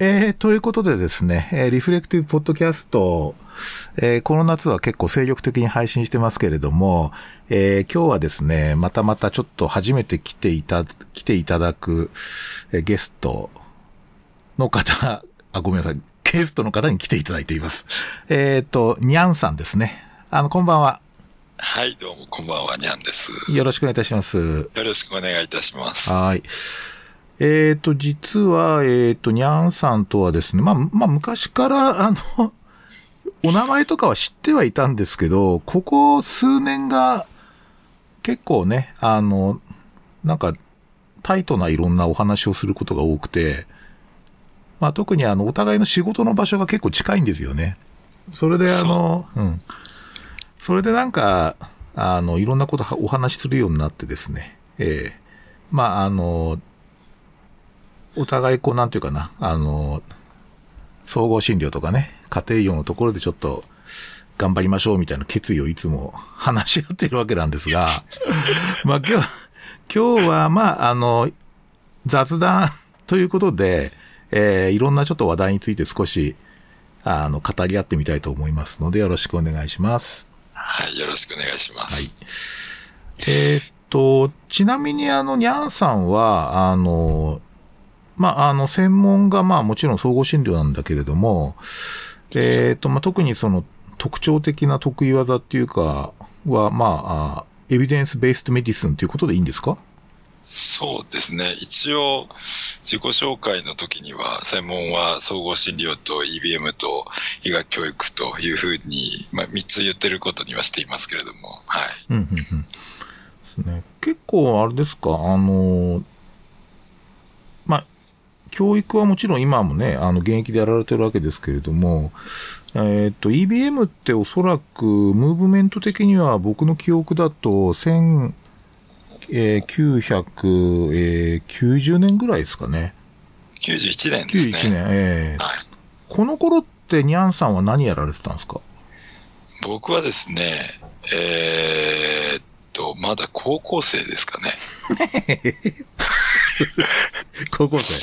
えー、ということでですね、えー、リフレクティブポッドキャスト、えー、この夏は結構精力的に配信してますけれども、えー、今日はですね、またまたちょっと初めて来ていた、来ていただく、えー、ゲストの方、あ、ごめんなさい、ゲストの方に来ていただいています。えっ、ー、と、にゃんさんですね。あの、こんばんは。はい、どうも、こんばんは、にゃんです。よろしくお願いいたします。よろしくお願いいたします。はい。えっ、ー、と、実は、えっ、ー、と、にゃんさんとはですね、まあ、まあ、昔から、あの、お名前とかは知ってはいたんですけど、ここ数年が、結構ね、あの、なんか、タイトないろんなお話をすることが多くて、まあ、特にあの、お互いの仕事の場所が結構近いんですよね。それであの、ううん。それでなんか、あの、いろんなことお話しするようになってですね、ええー、まあ、あの、お互いこう、なんていうかな、あの、総合診療とかね、家庭用のところでちょっと、頑張りましょうみたいな決意をいつも話し合っているわけなんですが、まあ今日、今日はまあ、あの、雑談ということで、えー、いろんなちょっと話題について少し、あの、語り合ってみたいと思いますので、よろしくお願いします。はい、よろしくお願いします。はい。えー、っと、ちなみにあの、にゃんさんは、あの、まあ、あの、専門が、まあ、もちろん総合診療なんだけれども、えっ、ー、と、まあ、特にその、特徴的な得意技っていうか、は、まあ、エビデンスベーストメディスンということでいいんですか？そうですね。一応、自己紹介の時には、専門は総合診療と EBM と医学教育というふうに、まあ、3つ言ってることにはしていますけれども、はい。うんうんうん。ですね。結構、あれですか、あの、まあ、教育はもちろん今もね、あの、現役でやられてるわけですけれども、えっ、ー、と、EBM っておそらく、ムーブメント的には僕の記憶だと、1990、えー、990年ぐらいですかね。91年ですね。91年、ええーはい、この頃ってニャンさんは何やられてたんですか？僕はですね、えー、っと、まだ高校生ですかね。高校生。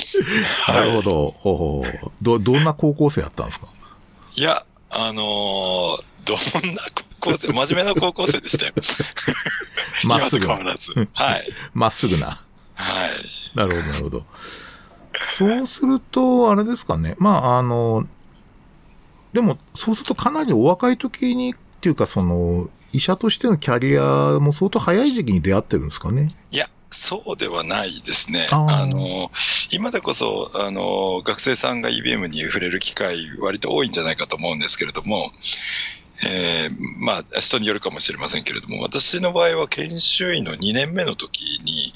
なるほど。ほうほう。ど、どんな高校生やったんですか？いや、あのー、どんな高校生、真面目な高校生でしたよ。まっすぐな。はい。まっすぐな。はい。なるほど、なるほど。そうすると、あれですかね。まあ、あの、でも、そうするとかなりお若い時に、っていうか、その、医者としてのキャリアも相当早い時期に出会ってるんですかね？いや、そうではないですね。あの、今でこそ、あの、学生さんが EBM に触れる機会割と多いんじゃないかと思うんですけれども、えー、まあ、人によるかもしれませんけれども、私の場合は研修医の2年目の時に、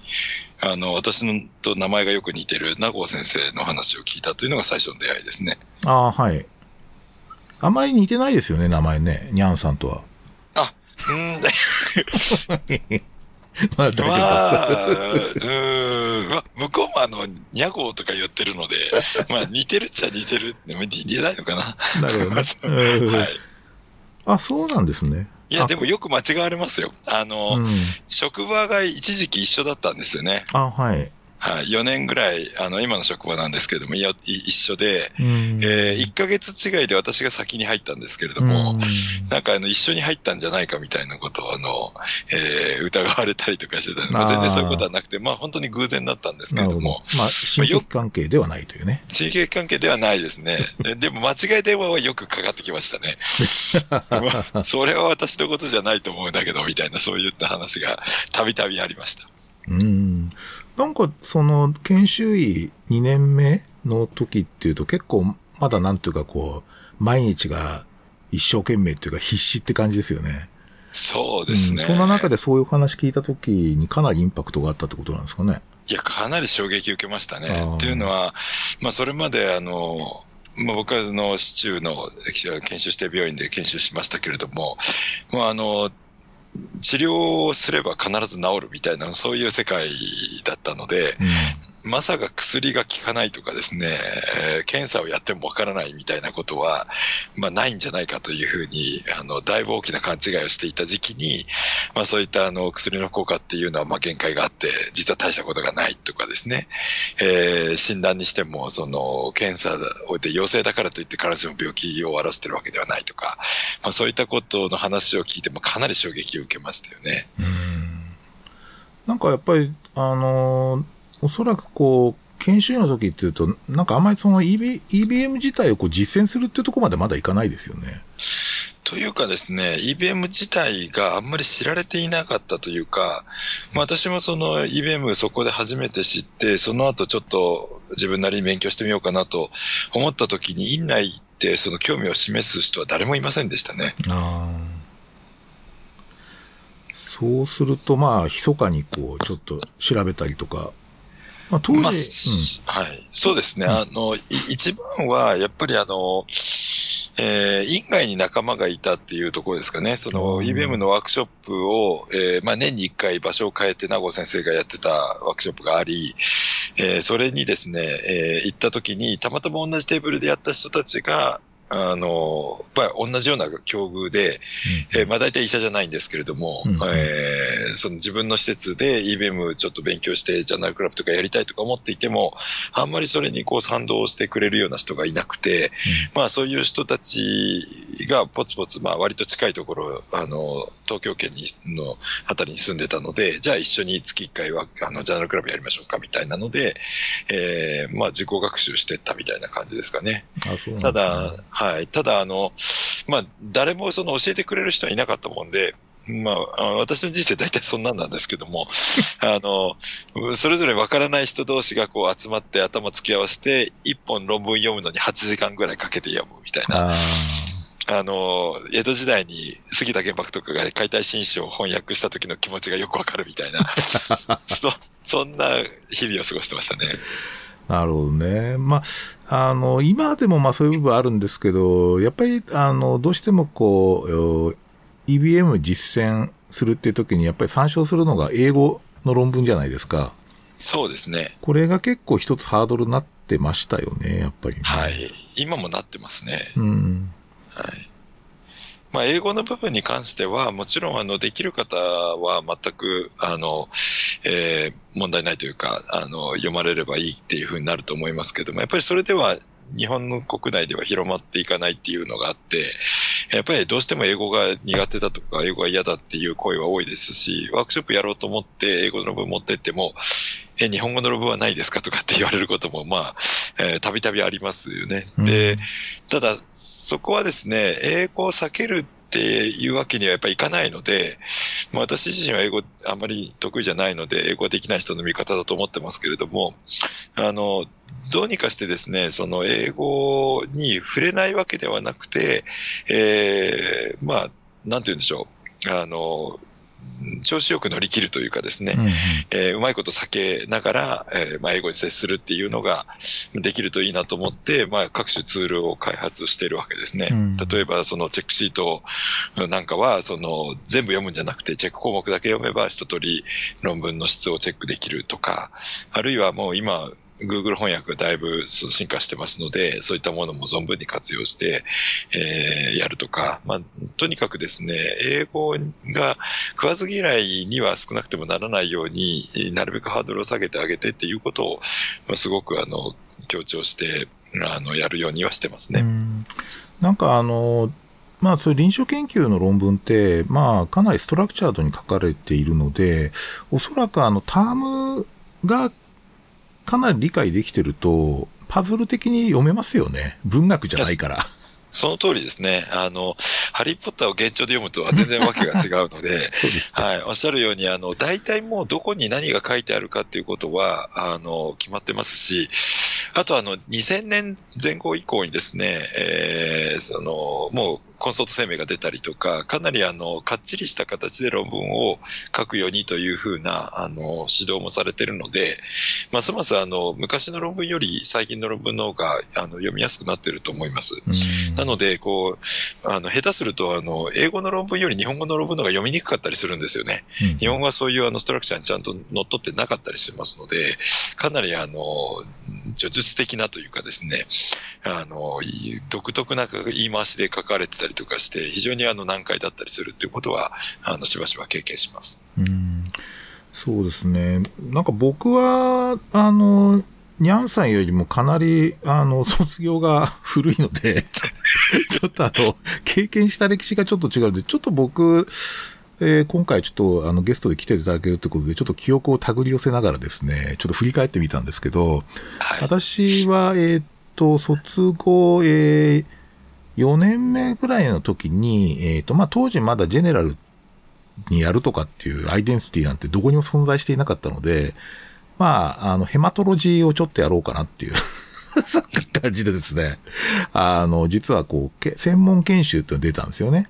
あの、私のと名前がよく似てる名郷先生の話を聞いたというのが最初の出会いですね。ああ、はい。あまり似てないですよね、名前ね。にゃんさんとは。あ、うん。まあ大丈夫です。まあ、うん、まあ、向こうもあの、にゃごとか言ってるので、まあ似てるっちゃ似てるって似てないのかな。なるほど、ね。はい。あ、そうなんですね。いや、でもよく間違われますよ。あの、うん、職場が一時期一緒だったんですよね。あ、はい。はい、4年ぐらい、あの、今の職場なんですけれども、いや一緒で、うん、えー、1ヶ月違いで私が先に入ったんですけれども、うん、なんかあの、一緒に入ったんじゃないかみたいなことを、あの、えー、疑われたりとかしてたまあ、全然そういうことはなくて、まあ本当に偶然だったんですけれども。どまあ、親戚関係ではないというね。親戚関係ではないですね。でも間違い電話はよくかかってきましたね。まあ、それは私のことじゃないと思うんだけど、みたいな、そういった話がたびたびありました。うん。なんか、その、研修医2年目の時っていうと結構、まだなんていうかこう、毎日が一生懸命っていうか必死って感じですよね。そうですね、うん、そんな中でそういう話聞いた時にかなりインパクトがあったってことなんですかね。いや、かなり衝撃受けましたね。っていうのは、まあ、それまで、あの、まあ、僕はあの、市中の研修して病院で研修しましたけれども、まあ、あの、治療をすれば必ず治るみたいな、そういう世界だったので、うん、まさか薬が効かないとかですね、えー、検査をやってもわからないみたいなことは、まあ、ないんじゃないかというふうに、あの、だいぶ大きな勘違いをしていた時期に、まあ、そういったあの薬の効果っていうのは、まあ、限界があって、実は大したことがないとかですね、えー、診断にしても、その、検査で陽性だからといって必ずしも病気を表してるわけではないとか、まあ、そういったことの話を聞いてもかなり衝撃を受けましたよね。うんなんかやっぱり、あのー、おそらくこう、研修医の時っていうと、なんかあんまりその EB EBM 自体をこう実践するっていうところまでまだいかないですよね。というかですね、EBM 自体があんまり知られていなかったというか、まあ、私もその EBM そこで初めて知って、その後ちょっと自分なりに勉強してみようかなと思った時に、院内ってその興味を示す人は誰もいませんでしたね。あそうすると、まあ、密かにこう、ちょっと調べたりとか、まあ、当時、まあ、うん、はい。そうですね。うん、あの、一番は、やっぱりあの、えー、院外に仲間がいたっていうところですかね。その EBM のワークショップを、えー、まあ年に1回場所を変えて名護先生がやってたワークショップがあり、えー、それにですね、えー、行った時に、たまたま同じテーブルでやった人たちが、あの、やっぱり同じような境遇で、うん、えー、まあ大体医者じゃないんですけれども、うん、えー、その自分の施設で EBM ちょっと勉強してジャーナルクラブとかやりたいとか思っていても、あんまりそれにこう賛同してくれるような人がいなくて、うん、まあそういう人たちがポツポツ、まあ割と近いところ、あの、東京圏にのあたりに住んでたので、じゃあ一緒に月1回はあのジャーナルクラブやりましょうかみたいなので、えー、まあ自己学習してったみたいな感じですかね。あそうね。ただ、はい。ただ、あの、まあ、誰もその教えてくれる人はいなかったもんで、まあ、私の人生大体そんなんなんですけども、あの、それぞれ分からない人同士がこう集まって頭突き合わせて、一本論文読むのに8時間ぐらいかけて読むみたいな。あの、江戸時代に杉田玄白とかが解体新書を翻訳した時の気持ちがよくわかるみたいな、そ、そんな日々を過ごしてましたね。なるほどね。まあ、あの、今でもまあそういう部分あるんですけど、やっぱり、あの、どうしてもこう、EBM 実践するっていう時にやっぱり参照するのが英語の論文じゃないですか。そうですね。これが結構一つハードルになってましたよね、やっぱり、ね、はい。今もなってますね。うん。はい。まあ、英語の部分に関しては、もちろん、あの、できる方は全く、あの、えー、問題ないというか、あの、読まれればいいっていうふうになると思いますけども、やっぱりそれでは、日本の国内では広まっていかないっていうのがあって、やっぱりどうしても英語が苦手だとか、英語が嫌だっていう声は多いですし、ワークショップやろうと思って英語の論文持ってっても、え、日本語の論文はないですかとかって言われることも、まあ、たびたびありますよね。で、ただ、そこはですね、英語を避けるっていうわけにはやっぱりいかないので、まあ、私自身は英語あんまり得意じゃないので、英語できない人の見方だと思ってますけれども、あの、どうにかしてですね、その英語に触れないわけではなくて、えー、まあ、なんて言うんでしょう。あの、調子よく乗り切るというかですね、うん、えー、うまいこと避けながら、えーまあ、英語に接するっていうのができるといいなと思って、まあ、各種ツールを開発しているわけですね。うん、例えば、そのチェックシートなんかは、その全部読むんじゃなくて、チェック項目だけ読めば一通り論文の質をチェックできるとか、あるいはもう今、Google 翻訳だいぶ進化してますので、そういったものも存分に活用して、えー、やるとか、まあ、とにかくですね、英語が食わず嫌いには少なくてもならないようになるべくハードルを下げてあげてっていうことを、まあ、すごくあの強調して、あの、やるようにはしてますね。んなんかあの、まあ、そういう臨床研究の論文って、まあ、かなりストラクチャードに書かれているので、おそらくあの、タームがかなり理解できてると、パズル的に読めますよね。文学じゃないから。その通りですね。あの、ハリーポッターを現状で読むとは全然わけが違うので、そうです、はい。おっしゃるように、あの、大体もうどこに何が書いてあるかっていうことは、あの、決まってますし、あとあの、2000年前後以降にですね、えー、その、もうコンソート声明が出たりとか、かなりあの、かっちりした形で論文を書くようにというふうな、あの、指導もされているので、ますますあの、昔の論文より最近の論文の方が、あの、読みやすくなっていると思います。なので、こう、あの、下手すると、あの、英語の論文より日本語の論文の方が読みにくかったりするんですよね。うん、日本語はそういうあの、ストラクチャーにちゃんと乗っ取ってなかったりしますので、かなりあの、叙述的なというかですね、あの、独特な言い回しで書かれてたりとかして、非常にあの難解だったりするっていうことは、あの、しばしば経験します。うんそうですね。なんか僕は、あの、ニャンさんよりもかなり、あの、卒業が古いのでちょっとあの、経験した歴史がちょっと違うので、ちょっと僕、えー、今回ちょっとあのゲストで来ていただけるということで、ちょっと記憶を手繰り寄せながらですね、ちょっと振り返ってみたんですけど、はい、私は、えっ、と、卒後、えー、4年目ぐらいの時に、えっ、ー、と、まあ、当時まだジェネラルにやるとかっていうアイデンティティなんてどこにも存在していなかったので、まあ、あの、ヘマトロジーをちょっとやろうかなっていう 感じでですね、あの、実はこう、専門研修って出たんですよね。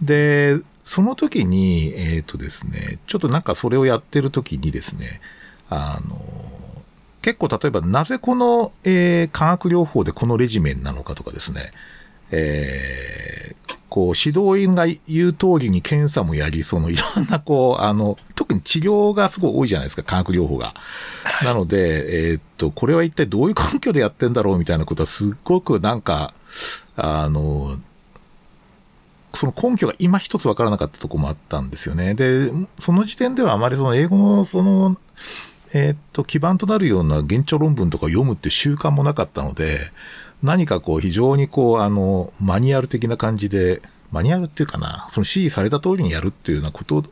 で、その時に、えっ、ー、とですね、ちょっとなんかそれをやってる時にですね、あの、結構例えばなぜこの、えー、化学療法でこのレジメンなのかとかですね、えー、こう、指導員が言う通りに検査もやり、そのいろんなこう、あの、特に治療がすごい多いじゃないですか、化学療法が。なので、えー、っと、これは一体どういう根拠でやってんだろうみたいなことはすっごくなんか、あの、その根拠が今一つわからなかったとこもあったんですよね。で、その時点ではあまりその英語のその、えー、っと、基盤となるような現状論文とか読むって習慣もなかったので、何かこう非常にこうあの、マニュアル的な感じで、マニュアルっていうかな、その指示された通りにやるっていうようなこと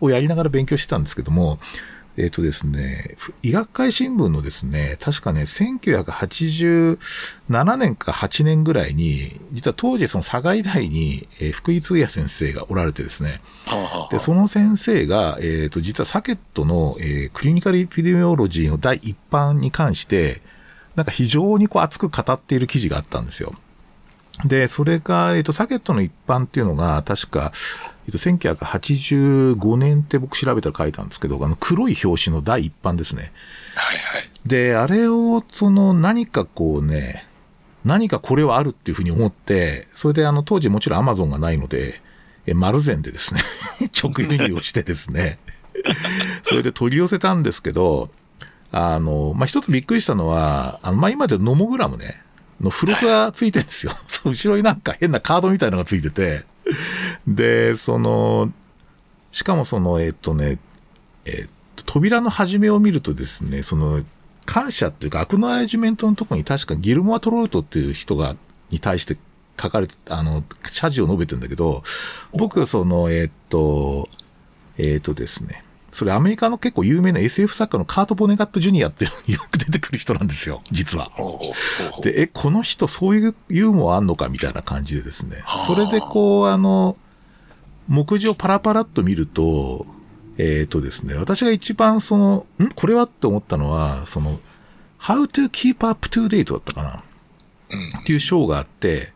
をやりながら勉強してたんですけども、えっ、ー、とですね、医学会新聞のですね、確かね、1987年か8年ぐらいに、実は当時その佐賀医大に、えー、福井通也先生がおられてですね、で、その先生が、えっ、ー、と、実はサケットの、えー、クリニカルエピデミオロジーの第一版に関して、なんか非常にこう熱く語っている記事があったんですよ。で、それが、えっ、と、サケットの一般っていうのが、確か、えっと、1985年って僕調べたら書いたんですけど、あの、黒い表紙の第一版ですね。はいはい。で、あれを、その、何かこうね、何かこれはあるっていうふうに思って、それであの、当時もちろんアマゾンがないので、え、丸善でですね 直輸入をしてですねそれで取り寄せたんですけど、あの、まあ、一つびっくりしたのは、あの、まあ、今でノモグラムね、の付録がついてるんですよ。後ろになんか変なカードみたいのがついてて、で、その、しかもその、えっとね、えっと、扉の始めを見るとですね、その、感謝っていうか、アクノアジメントのところに確かギルモア・トロルトっていう人が、に対して書かれて、あの、謝辞を述べてんだけど、僕、その、えっと、えっとですね、それアメリカの結構有名な SF 作家のカート・ボネガット・ジュニアっていうのに よく出てくる人なんですよ、実は。で、え、この人そういうユーモアあんのかみたいな感じでですね。それでこう、あの、目次をパラパラっと見ると、えっ、ー、とですね、私が一番その、ん？これはって思ったのは、その、How to keep up to date だったかな、うん、っていう章があって、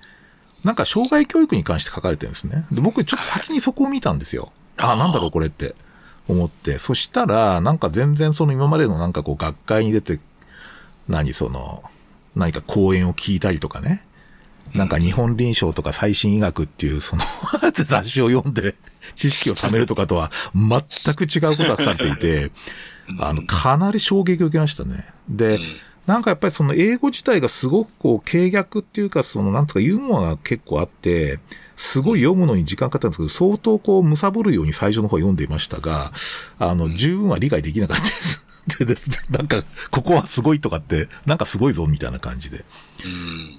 なんか障害教育に関して書かれてるんですね。で、僕ちょっと先にそこを見たんですよ。あ、なんだろうこれって。思って、そしたら、なんか全然その今までのなんかこう学会に出て、何その、何か講演を聞いたりとかね。なんか日本臨床とか最新医学っていうその 雑誌を読んで知識を貯めるとかとは全く違うことが書かれていて、あの、かなり衝撃を受けましたね。で、なんかやっぱりその英語自体がすごくこう、軽逆っていうか、そのなんとかユーモアが結構あって、すごい読むのに時間かかったんですけど、相当こう、貪るように最初の方読んでいましたが、あの、十分は理解できなかったです。で、で、なんか、ここはすごいとかって、なんかすごいぞ、みたいな感じで。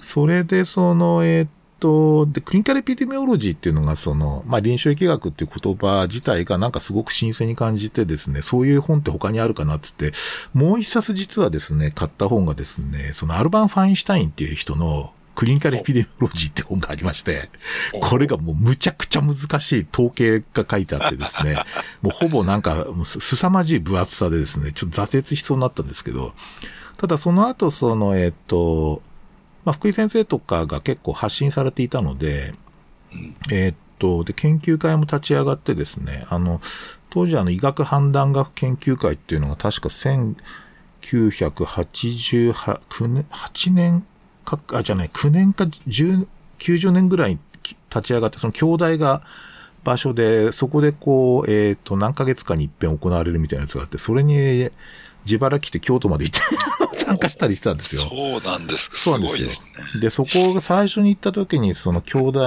それで、その、えー、っと、で、クリニカルエピデミオロジーっていうのが、その、まあ、臨床疫学っていう言葉自体がなんかすごく新鮮に感じてですね、そういう本って他にあるかなって言って、もう一冊実はですね、買った本がですね、そのアルバン・ファインシュタインっていう人の、クリニカルエピデミオロジーって本がありまして、これがもうむちゃくちゃ難しい統計が書いてあってですね、もうほぼなんか、すさまじい分厚さでですね、ちょっと挫折しそうになったんですけど、ただその後、その、えっ、と、まあ、福井先生とかが結構発信されていたので、えっ、と、で、研究会も立ち上がってですね、あの、当時あの医学判断学研究会っていうのが確か1988年、8年か、あ、じゃない、9年か10、90年ぐらい立ち上がって、その兄弟が場所で、そこでこう、えっ、ー、と、何ヶ月かに一遍行われるみたいなやつがあって、それに自腹来て京都まで行って参加したりしてたんですよ。そうなんですか。すごいですね。で、そこが最初に行った時に、その兄弟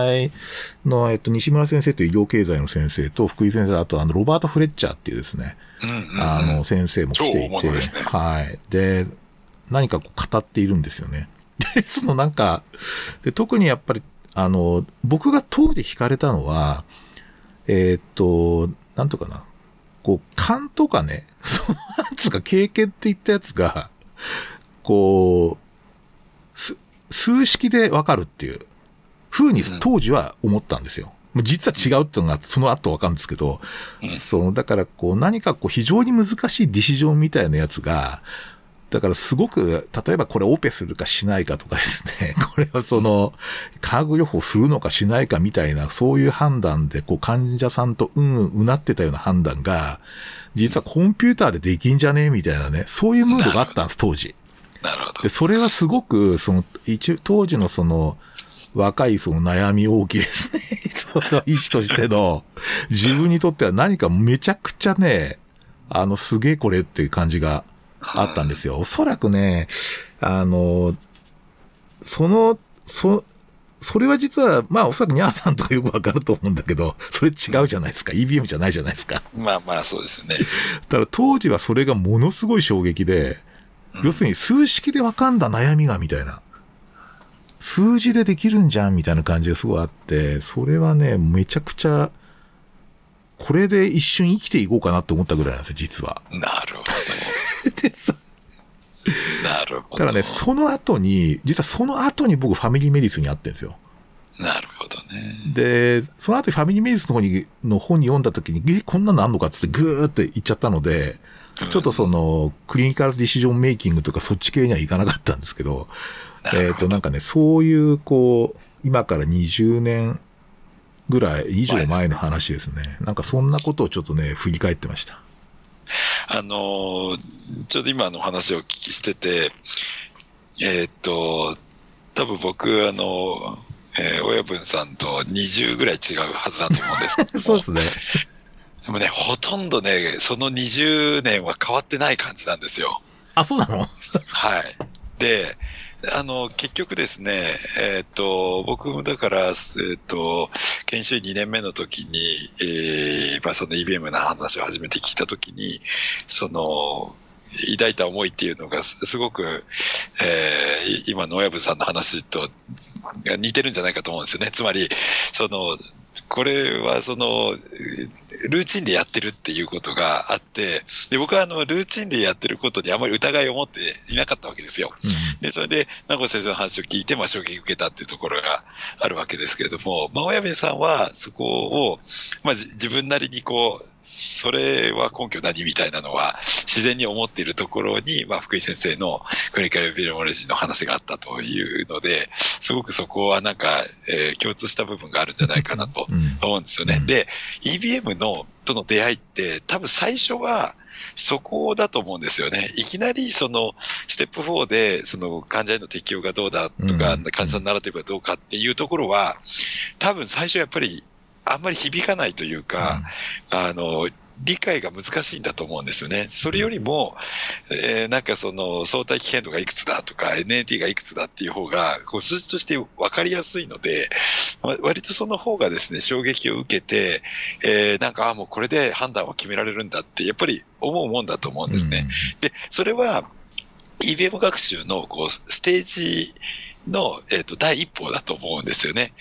の、えっと、西村先生と医療経済の先生と福井先生、あとあの、ロバート・フレッチャーっていうですね、うんうんうん、あの、先生も来ていて、ね、はい。で、何かこう語っているんですよね。で、そのなんか、で特にやっぱり、あの、僕が当時惹かれたのは、えー、っと、なんとかな。こう、勘とかね、その、なんつうか経験って言ったやつが、こう、す、数式でわかるっていう、風に当時は思ったんですよ。うん、実は違うっていうのがその後わかるんですけど、うん、そう、だからこう何かこう非常に難しいディシジョンみたいなやつが、だからすごく、例えばこれオペするかしないかとかですね、これはその、科学療法するのかしないかみたいな、そういう判断で、こう患者さんとうんうんうなってたような判断が、実はコンピューターでできんじゃねえみたいなね、そういうムードがあったんです、当時。なるほど。で、それはすごく、その、一、当時のその、若いその悩み大きいですね。その医師としての、自分にとっては何かめちゃくちゃね、あの、すげえこれっていう感じがあったんですよ。おそらくね、あの、その、そ、それは実は、まあおそらくニャーさんとかよくわかると思うんだけど、それ違うじゃないですか。EBM じゃないじゃないですか。まあまあそうですよね。ただ当時はそれがものすごい衝撃で、うん、要するに数式でわかんだ悩みがみたいな。数字でできるんじゃんみたいな感じがすごいあって、それはね、めちゃくちゃ、これで一瞬生きていこうかなって思ったぐらいなんですよ、実は。なるほど。なるほど。ただね、その後に、実はその後に僕ファミリーメディスに会ってるんですよ。なるほどね。で、その後ファミリーメディスの方に、の本に読んだ時に、え、こんなのあんのかってぐーって言っちゃったので、ちょっとその、クリニカルディシジョンメイキングとかそっち系にはいかなかったんですけど、えっ、と、なんかね、そういう、こう、今から20年ぐらい以上前の話ですね。なんかそんなことをちょっとね、振り返ってました。あの、ちょうど今の話をお聞きしてて、えー、っと、多分僕、あの、えー、親分さんと20ぐらい違うはずだと思うんですけど そうですね。でもね、ほとんどね、その20年は変わってない感じなんですよ。あ、そうなの？はい。で、あの、結局ですね、えっ、ー、と、僕もだから、えっ、ー、と、研修2年目の時に、えー、まあその EBM の話を初めて聞いた時に、その、抱いた思いっていうのがすごく、えー、今の親分さんの話と似てるんじゃないかと思うんですよね。つまり、その、これはその、ルーチンでやってるっていうことがあって、で、僕はあの、ルーチンでやってることにあまり疑いを持っていなかったわけですよ。うん、で、それで、名越先生の話を聞いて、まあ、衝撃を受けたっていうところがあるわけですけれども、まあ、親部さんはそこを、まあ、自分なりにこう、それは根拠何みたいなのは自然に思っているところに、まあ、福井先生のクリニカルビルモレジの話があったというので、すごくそこはなんか、えー、共通した部分があるんじゃないかなと思うんですよね。うん、で、EBM のとの出会いって多分最初はそこだと思うんですよね。いきなりそのステップ4でその患者への適用がどうだとか、うん、患者さんならではどうかっていうところは多分最初やっぱりあんまり響かないというか、うん、あの、理解が難しいんだと思うんですよね。それよりも、えー、なんかその相対危険度がいくつだとか NAT がいくつだっていう方が、こう数字として分かりやすいので、割とその方がですね、衝撃を受けて、えー、なんか、あもうこれで判断を決められるんだって、やっぱり思うもんだと思うんですね。うん、で、それは、EBM 学習のこうステージの、えっ、と、第一歩だと思うんですよね。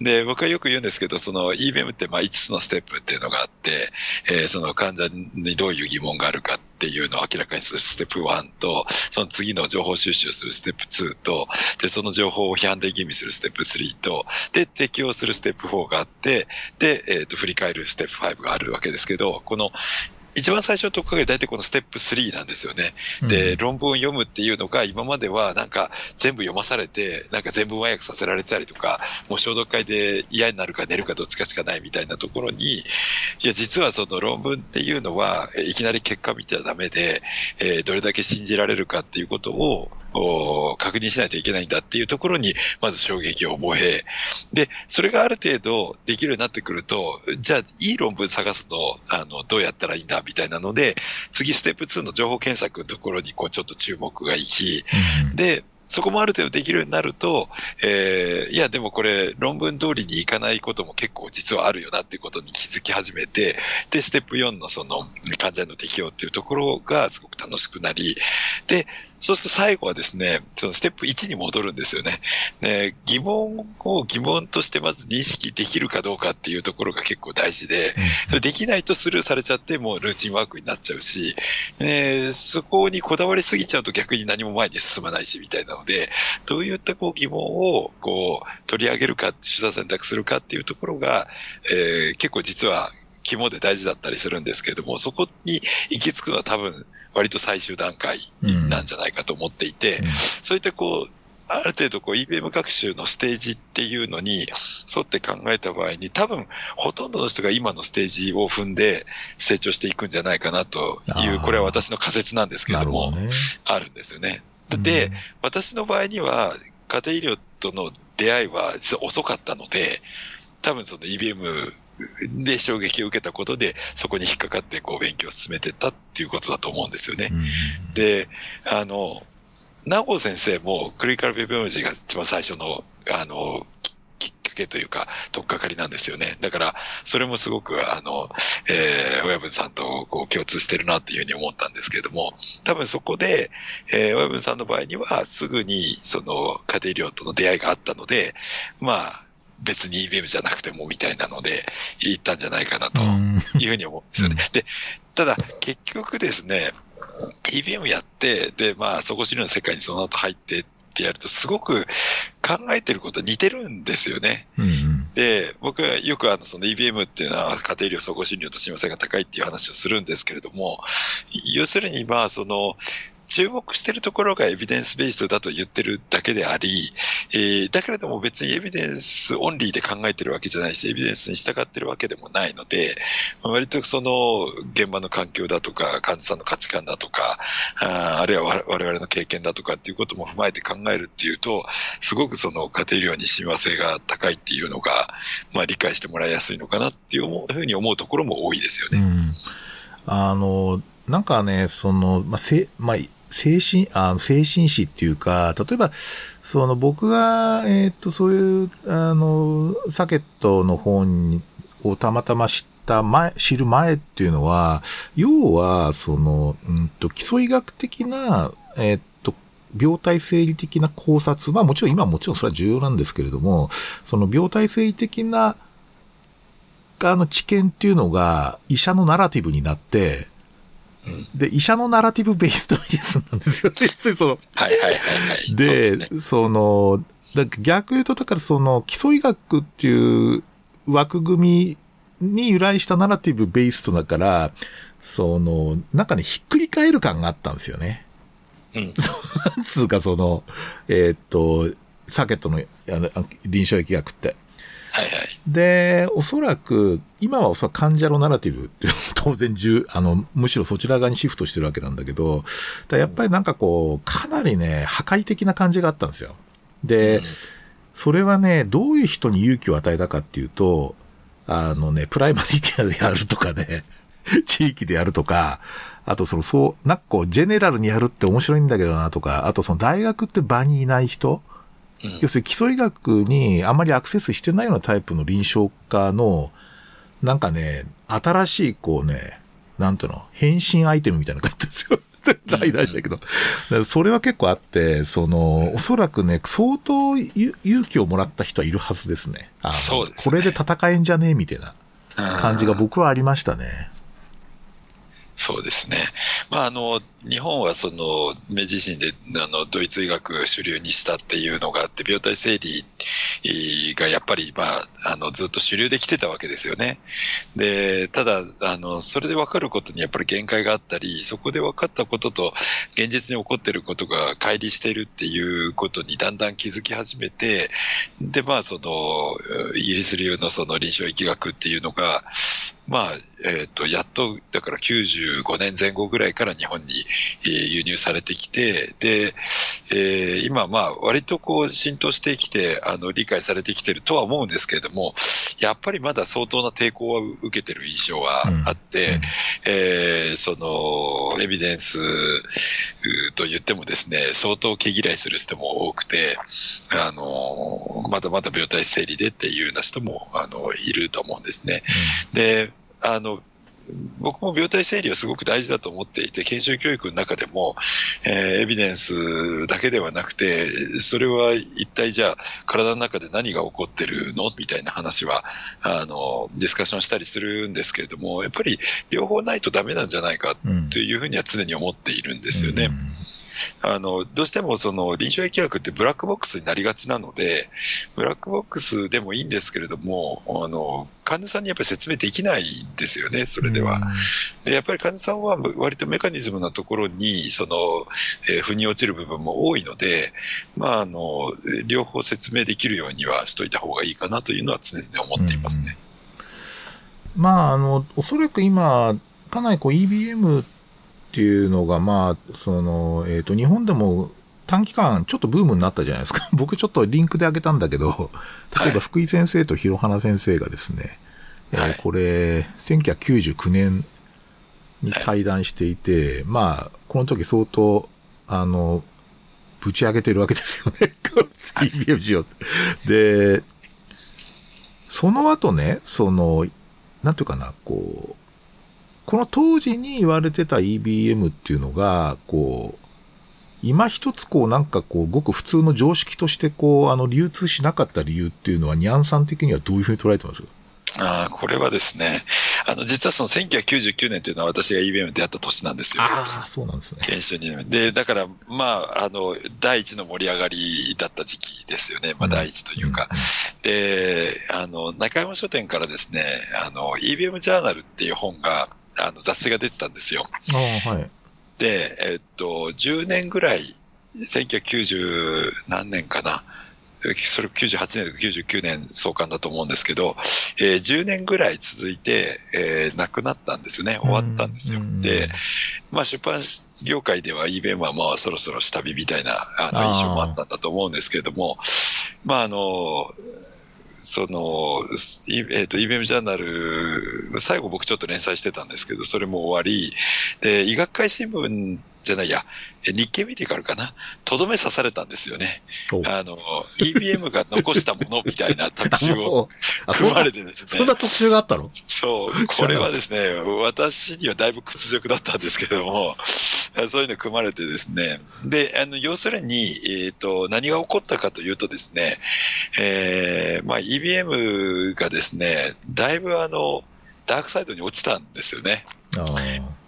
で、僕はよく言うんですけど、その EBM ってまあ5つのステップっていうのがあって、えー、その患者にどういう疑問があるかっていうのを明らかにするステップ1と、その次の情報収集するステップ2と、で、その情報を批判的意味するステップ3と、で、適用するステップ4があって、で、えっ、ー、と、振り返るステップ5があるわけですけど、この一番最初のところが大体このステップ3なんですよね。で、論文を読むっていうのが今まではなんか全部読まされて、なんか全部和訳させられたりとか、もう消毒会で嫌になるか寝るかどっちかしかないみたいなところに、いや、実はその論文っていうのは、いきなり結果見てはダメで、えー、どれだけ信じられるかっていうことを確認しないといけないんだっていうところに、まず衝撃を覚え、で、それがある程度できるようになってくると、じゃあ、いい論文探すの、あの、どうやったらいいんだみたいなので、次ステップ2の情報検索のところにこうちょっと注目がいき、うん、で、そこもある程度できるようになると、えー、いや、でもこれ、論文通りにいかないことも結構実はあるよなっていうことに気づき始めて、で、ステップ4のその患者への適用っていうところがすごく楽しくなり、で、そうすると最後はですね、そのステップ1に戻るんですよね。ね疑問を疑問としてまず認識できるかどうかっていうところが結構大事で、それできないとスルーされちゃってもうルーチンワークになっちゃうし、ね、そこにこだわりすぎちゃうと逆に何も前に進まないしみたいなので、どういったこう疑問をこう取り上げるか、手段選択するかっていうところが、えー、結構実は肝で大事だったりするんですけれども、そこに行き着くのは多分割と最終段階なんじゃないかと思っていて、うん。うん、そういったこう、ある程度こう EBM 学習のステージっていうのに沿って考えた場合に多分ほとんどの人が今のステージを踏んで成長していくんじゃないかなという、これは私の仮説なんですけれども、ね、あるんですよね。で、うん、私の場合には家庭医療との出会いは実は遅かったので、多分その EBM で衝撃を受けたことで、そこに引っかかってこう勉強を進めてったっていうことだと思うんですよね。うん、で、あの、名護先生もクリニカルビブロジーが一番最初の、あの、きっかけというか、とっかかりなんですよね。だから、それもすごく、あの、えー、親分さんとこう共通してるなというふうに思ったんですけれども、多分そこで、えー、親分さんの場合には、すぐに、その、家庭医療との出会いがあったので、まあ、別に EBM じゃなくてもみたいなので、言ったんじゃないかなというふうに思うんですよね。で、ただ、結局ですね、EBM やって、で、まあ、底知りの世界にその後入ってってやると、すごく考えてること似てるんですよね。うんうん、で、僕はよくあの、その EBM っていうのは家庭医療総合診療と親和性が高いっていう話をするんですけれども、要するにまあ、その、注目しているところがエビデンスベースだと言ってるだけであり、えー、だけれども別にエビデンスオンリーで考えてるわけじゃないし、エビデンスに従ってるわけでもないので、割とその現場の環境だとか、患者さんの価値観だとか、ああるいは我々の経験だとかっていうことも踏まえて考えるっていうと、すごくその家庭医療に親和性が高いっていうのが、まあ理解してもらいやすいのかなっていうふうに思うところも多いですよね。うん、あの、なんかね、その、まあ、せ、まあ、精神、あ精神史っていうか、例えば、その僕が、えっ、と、そういう、あの、サケットの本をたまたま知った前、知る前っていうのは、要は、その、うんと、基礎医学的な、えっ、と、病態生理的な考察、まあもちろん今もちろんそれは重要なんですけれども、その病態生理的な、あの知見っていうのが医者のナラティブになって、で、医者のナラティブベーストメディスンなんですよね。その。はいはいはいはい。で、そ、ね,、の、だ逆言うと、だからその、基礎医学っていう枠組みに由来したナラティブベーストだから、その、なんかね、ひっくり返る感があったんですよね。うん。そう、なんつうかその、えー、っと、サーケットの臨床疫学って。はいはい。で、おそらく、今はおそらく患者のナラティブって 当然重、あの、むしろそちら側にシフトしてるわけなんだけど、やっぱりなんかこう、かなりね、破壊的な感じがあったんですよ。で、うん、それはね、どういう人に勇気を与えたかっていうと、あのね、プライマリーケアでやるとかね、地域でやるとか、あとその、そう、なんかこう、ジェネラルにやるって面白いんだけどなとか、あとその大学って場にいない人要するに基礎医学にあんまりアクセスしてないようなタイプの臨床家の、なんかね、新しいこうね、なんていうの、変身アイテムみたいな感じですよ。大大だけど。それは結構あって、その、おそらくね、相当勇気をもらった人はいるはずですね。あそうです、ね、これで戦えんじゃね？えみたいな感じが僕はありましたね。そうですね。まあ、あの、日本はその、明治維新で、あの、ドイツ医学主流にしたっていうのがあって、病態整理がやっぱり、まあ、あの、ずっと主流で来てたわけですよね。で、ただ、あの、それで分かることにやっぱり限界があったり、そこで分かったことと現実に起こっていることが乖離しているっていうことにだんだん気づき始めて、で、まあ、その、イギリス流のその臨床疫学っていうのが、まあ、えっ、ー、と、やっと、だから95年前後ぐらいから日本に、えー、輸入されてきて、で、えー、今、まあ、割とこう、浸透してきて、あの、理解されてきてるとは思うんですけれども、やっぱりまだ相当な抵抗は受けてる印象はあって、うんうん、えー、その、エビデンスと言ってもですね、相当毛嫌いする人も多くて、あの、まだまだ病態整理でっていうような人も、あの、いると思うんですね。うん、で、あの、僕も病態整理はすごく大事だと思っていて、研修教育の中でも、えー、エビデンスだけではなくて、それは一体じゃあ、体の中で何が起こってるのみたいな話は、あの、ディスカッションしたりするんですけれども、やっぱり両方ないとダメなんじゃないかというふうには常に思っているんですよね。うんうんあの、どうしてもその臨床疫学ってブラックボックスになりがちなので、ブラックボックスでもいいんですけれども、あの、患者さんにやっぱり説明できないんですよね、それでは。で、やっぱり患者さんは割とメカニズムなところに、その、えー、腑に落ちる部分も多いので、まあ、あの、両方説明できるようにはしといた方がいいかなというのは常々思っていますね。まあ、あの、おそらく今、かなりこう EBM っていうのが、まあ、その、えっ、ー、と、日本でも短期間ちょっとブームになったじゃないですか。僕ちょっとリンクであげたんだけど、例えば福井先生と広花先生がですね、はい、えー、これ、1999年に対談していて、はい、まあ、この時相当、あの、ぶち上げてるわけですよね。で、その後ね、その、なんていうかな、こう、この当時に言われてた EBM っていうのが、こう、今一つこうなんかこう、ごく普通の常識としてこう、あの、流通しなかった理由っていうのは、ニャンさん的にはどういうふうに捉えてます？かあこれはですね、あの、実はその1999年というのは私が EBM 出会った年なんですよ。ああ、そうなんですね。研修2年で、だから、まあ、あの、第一の盛り上がりだった時期ですよね。まあ、第一というか。うん、で、あの、中山書店からですね、あの、EBM ジャーナルっていう本が、あの雑誌が出てたんですよ。はい、で、えっと、10年ぐらい、1990何年かな。それ98年とか99年創刊だと思うんですけど、えー、10年ぐらい続いて、えー、亡くなったんですね。終わったんですよ。で、まあ出版業界では eBay はまあそろそろ下火みたいなあの印象もあったんだと思うんですけれども、まああの、その、えっ、ー、と、EBM ジャーナル、最後僕ちょっと連載してたんですけど、それも終わり、で、医学会新聞じゃないや、日経メディカルかな、とどめ刺されたんですよね。あの、EBM が残したものみたいな 特集を組まれてですね。そんな特集があったの？そう、これはですね、私にはだいぶ屈辱だったんですけども、そういうの組まれてですね、で、あの、要するに、えっ、ー、と、何が起こったかというとですね、えー、まあ EBM がですね、だいぶあの、ダークサイドに落ちたんですよね。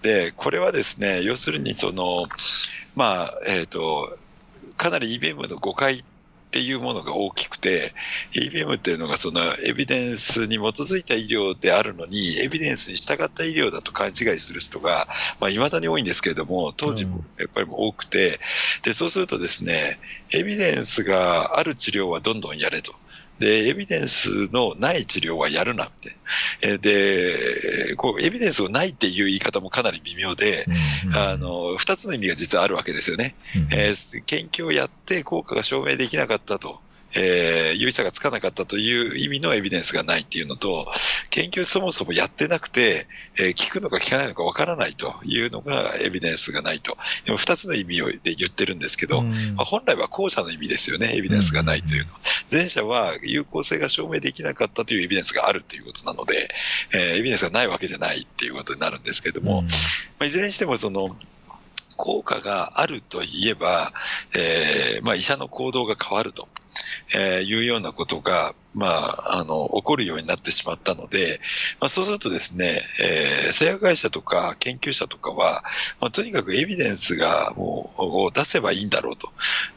で、これはですね、要するにその、まあ、えっ、ー、と、かなり EBM の誤解っていうものが大きくて、EBM っていうのがそのエビデンスに基づいた医療であるのに、エビデンスに従った医療だと勘違いする人が、まあ、未だに多いんですけれども、当時もやっぱりも多くて、で、そうするとですね、エビデンスがある治療はどんどんやれと。で、エビデンスのない治療はやるなって。で、こう、エビデンスがないっていう言い方もかなり微妙で、うんうん、あの、二つの意味が実はあるわけですよね。うん、えー、研究をやって効果が証明できなかったと。えー、有意差がつかなかったという意味のエビデンスがないっていうのと、研究そもそもやってなくて、えー、聞くのか聞かないのかわからないというのがエビデンスがないと。二つの意味をで言ってるんですけど、うん、まあ、本来は後者の意味ですよね、エビデンスがないというのは。前者は有効性が証明できなかったというエビデンスがあるということなので、えー、エビデンスがないわけじゃないっていうことになるんですけれども、うん、まあ、いずれにしてもその、効果があるといえば、えー、まあ、医者の行動が変わると。えー、いうようなことが、まあ、あの、起こるようになってしまったので、まあ、そうするとですね、えー、製薬会社とか研究者とかは、まあ、とにかくエビデンスがもう、を出せばいいんだろうと。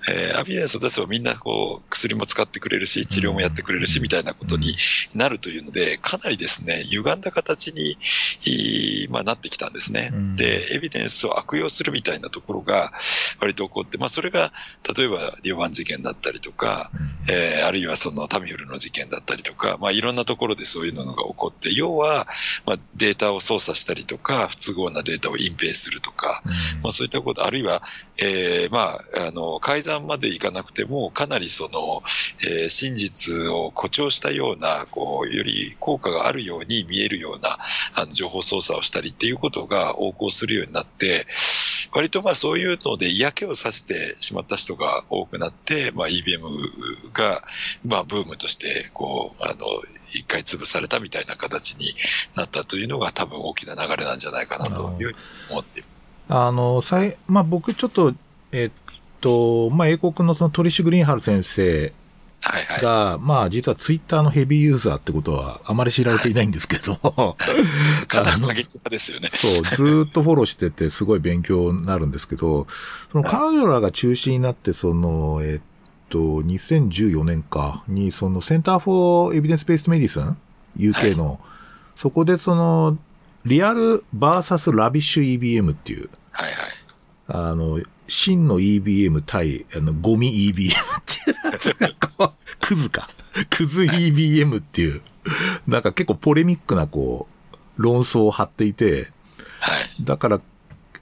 えー、エビデンスを出せばみんなこう、薬も使ってくれるし、治療もやってくれるし、みたいなことになるというので、かなりですね、歪んだ形に、まあ、なってきたんですね。で、エビデンスを悪用するみたいなところが割と起こって、まあ、それが、例えば、ディオバン事件だったりとか、えー、あるいはそのタミフルの事件だったりとか、まあ、いろんなところでそういうのが起こって、要は、まあ、データを操作したりとか、不都合なデータを隠蔽するとか、うん、まあ、そういったこと、あるいは、えー、まあ、あの、改ざんまでいかなくても、かなりその、えー、真実を誇張したような、こう、より効果があるように見えるような、あの、情報操作をしたりっていうことが横行するようになって、割とまあそういうので嫌気をさしてしまった人が多くなって、まあ EBM が、まあブームとして、こう、あの、一回潰されたみたいな形になったというのが多分大きな流れなんじゃないかなという思って。あの、さい、まあ僕ちょっと、えっと、まあ英国のそのトリッシュ・グリーンハル先生はいはい、が、まあ実はツイッターのヘビーユーザーってことはあまり知られていないんですけど、はい、かですよね。そう、ずっとフォローしててすごい勉強になるんですけど、その彼女らが中心になって、その、えっと、2014年かに、そのセンターフォーエビデンスベースメディスン ?UK の、はい、そこでその、リアルバーサスラビッシュ EBM っていう、はいはい。あの、真の EBM 対、あの、ゴミ EBM っていうやつがこう、クズか。クズ EBM っていう、なんか結構ポレミックなこう、論争を張っていて、はい。だから、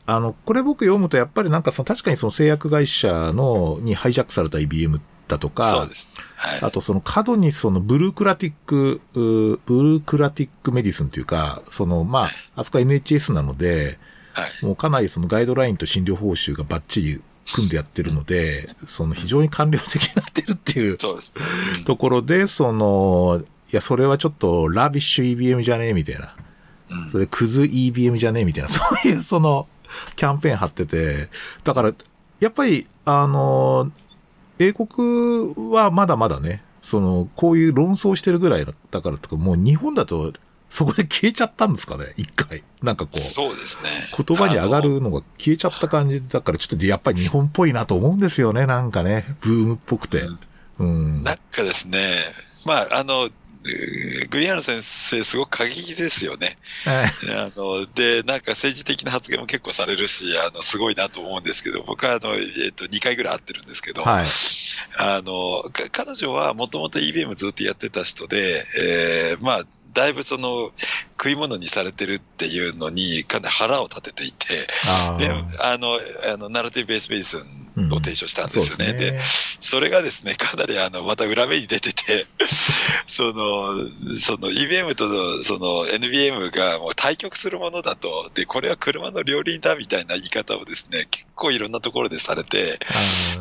あの、これ僕読むとやっぱりなんかその確かにその製薬会社の、にハイジャックされた EBM だとか、そうです。はい。あとその過度にその bureaucratic、bureaucratic medicine っていうか、そのまあ、あそこは NHS なので、はい、もうかなりそのガイドラインと診療報酬がバッチリ組んでやってるので、その非常に官僚的になってるっていうところで、その、いや、それはちょっとラビッシュ EBM じゃねえみたいな。それクズ EBM じゃねえみたいな、そういうその、キャンペーン張ってて、だから、やっぱり、あの、英国はまだまだね、その、こういう論争してるぐらいだからとか、もう日本だとそこで消えちゃったんですかね一回。なんかこう。そうですね。言葉に上がるのが消えちゃった感じだから、ちょっとやっぱり日本っぽいなと思うんですよね。なんかね。ブームっぽくて。うん。なんかですね、まあ、あの、グリーンハル先生、すごく過激ですよね。あので、なんか政治的な発言も結構されるし、あのすごいなと思うんですけど、僕はあの、えー、と2回ぐらい会ってるんですけど、はい、あの彼女はもともと EBM ずっとやってた人で、えー、まあ、だいぶその食い物にされてるっていうのにかなり腹を立てていて、であのあのナラティブベースベースを提唱したんですよね。うん、で、ね、それがですね、かなりあのまた裏目に出てて、そのその EBM とその NBM がもう対極するものだと、でこれは車の両輪だみたいな言い方をですね結構いろんなところでされて、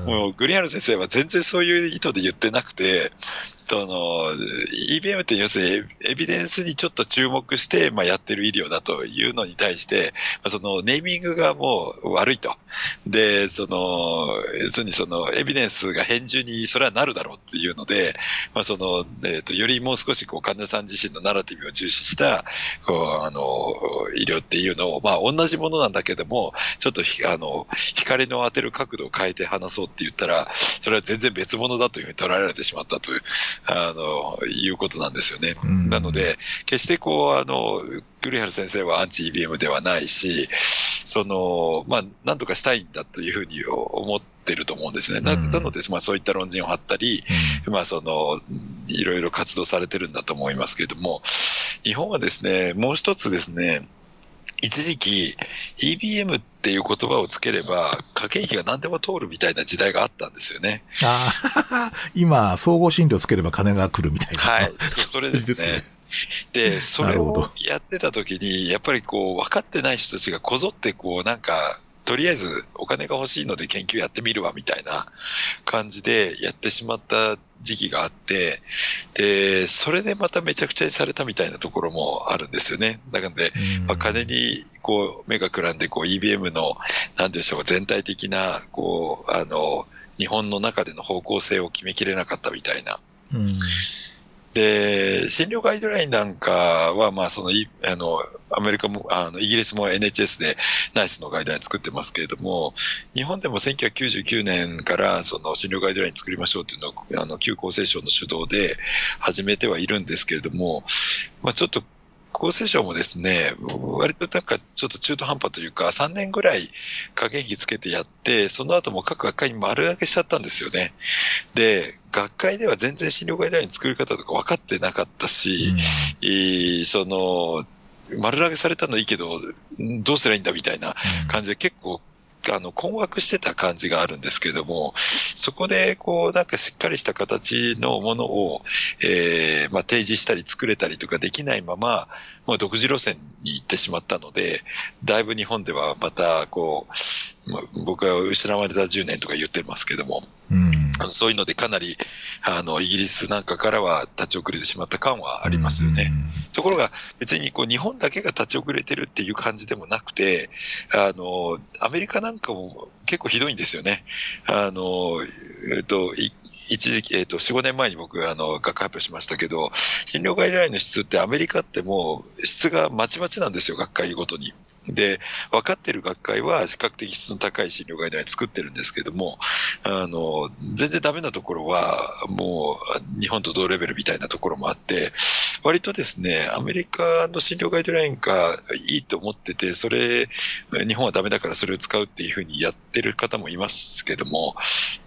もうグリーンハル先生は全然そういう意図で言ってなくて、その EBM って要するにエビデンスにちょっと注目して、まあ、やってる医療だというのに対して、そのネーミングがもう悪いと。で、その、要するにそのエビデンスが返事にそれはなるだろうっていうので、まあ、その、えっ、ー、と、よりもう少しこう患者さん自身のナラティブを重視した、こう、あの、医療っていうのを、まあ、同じものなんだけども、ちょっとあの、光の当てる角度を変えて話そうって言ったら、それは全然別物だというふうに捉えられてしまったという、あの、いうことなんですよね。なので、決してこう、あの、グリハル先生はアンチ EBM ではないし、その、まあ、なんとかしたいんだというふうに思ってると思うんですね。ななので、まあ、そういった論陣を張ったり、まあ、その、いろいろ活動されてるんだと思いますけれども、日本はですね、もう一つですね、一時期 EBM っていう言葉をつければ、家計費が何でも通るみたいな時代があったんですよね。ああ、今、総合診療つければ金が来るみたいな。はい、それですね。で、それをやってた時に、やっぱりこう、分かってない人たちがこぞってこう、なんか、とりあえずお金が欲しいので研究やってみるわみたいな感じでやってしまった時期があって、で、それでまためちゃくちゃにされたみたいなところもあるんですよね。なので、まあ、金にこう目がくらんでこう EBM の、なんでしょう、全体的な、こう、あの、日本の中での方向性を決めきれなかったみたいな。で、診療ガイドラインなんかは、まあ、その、あの、アメリカも、あの、イギリスも NHS でナイスのガイドライン作ってますけれども、日本でも1999年からその診療ガイドライン作りましょうっていうのを、あの、旧厚生省の主導で始めてはいるんですけれども、まあ、ちょっと厚生省もですね、割となんかちょっと中途半端というか、3年ぐらい加減費つけてやって、その後も各学会に丸投げしちゃったんですよね。で、学会では全然診療ガイドライン作り方とか分かってなかったし、うん、その、丸投げされたのいいけど、どうすればいいんだみたいな感じで結構あの、困惑してた感じがあるんですけども、そこで、こう、なんかしっかりした形のものを、えー、まあ、提示したり作れたりとかできないまま、まあ、独自路線に行ってしまったので、だいぶ日本ではまた、こう、まあ、僕は失われた10年とか言ってますけども、うん、そういうのでかなりあのイギリスなんかからは立ち遅れてしまった感はありますよね。うん、ところが別にこう日本だけが立ち遅れてるっていう感じでもなくて、あのアメリカなんかも結構ひどいんですよね。あのえっと一時期、えっ、ー、と、4、5年前に僕、あの、学会発表しましたけど、診療ガイドラインの質ってアメリカってもう質がまちまちなんですよ、学会ごとに。で、分かってる学会は比較的質の高い診療ガイドライン作ってるんですけども、あの、全然ダメなところは、もう日本と同レベルみたいなところもあって、割とですね、アメリカの診療ガイドラインがいいと思ってて、それ、日本はダメだからそれを使うっていうふうにやってる方もいますけども、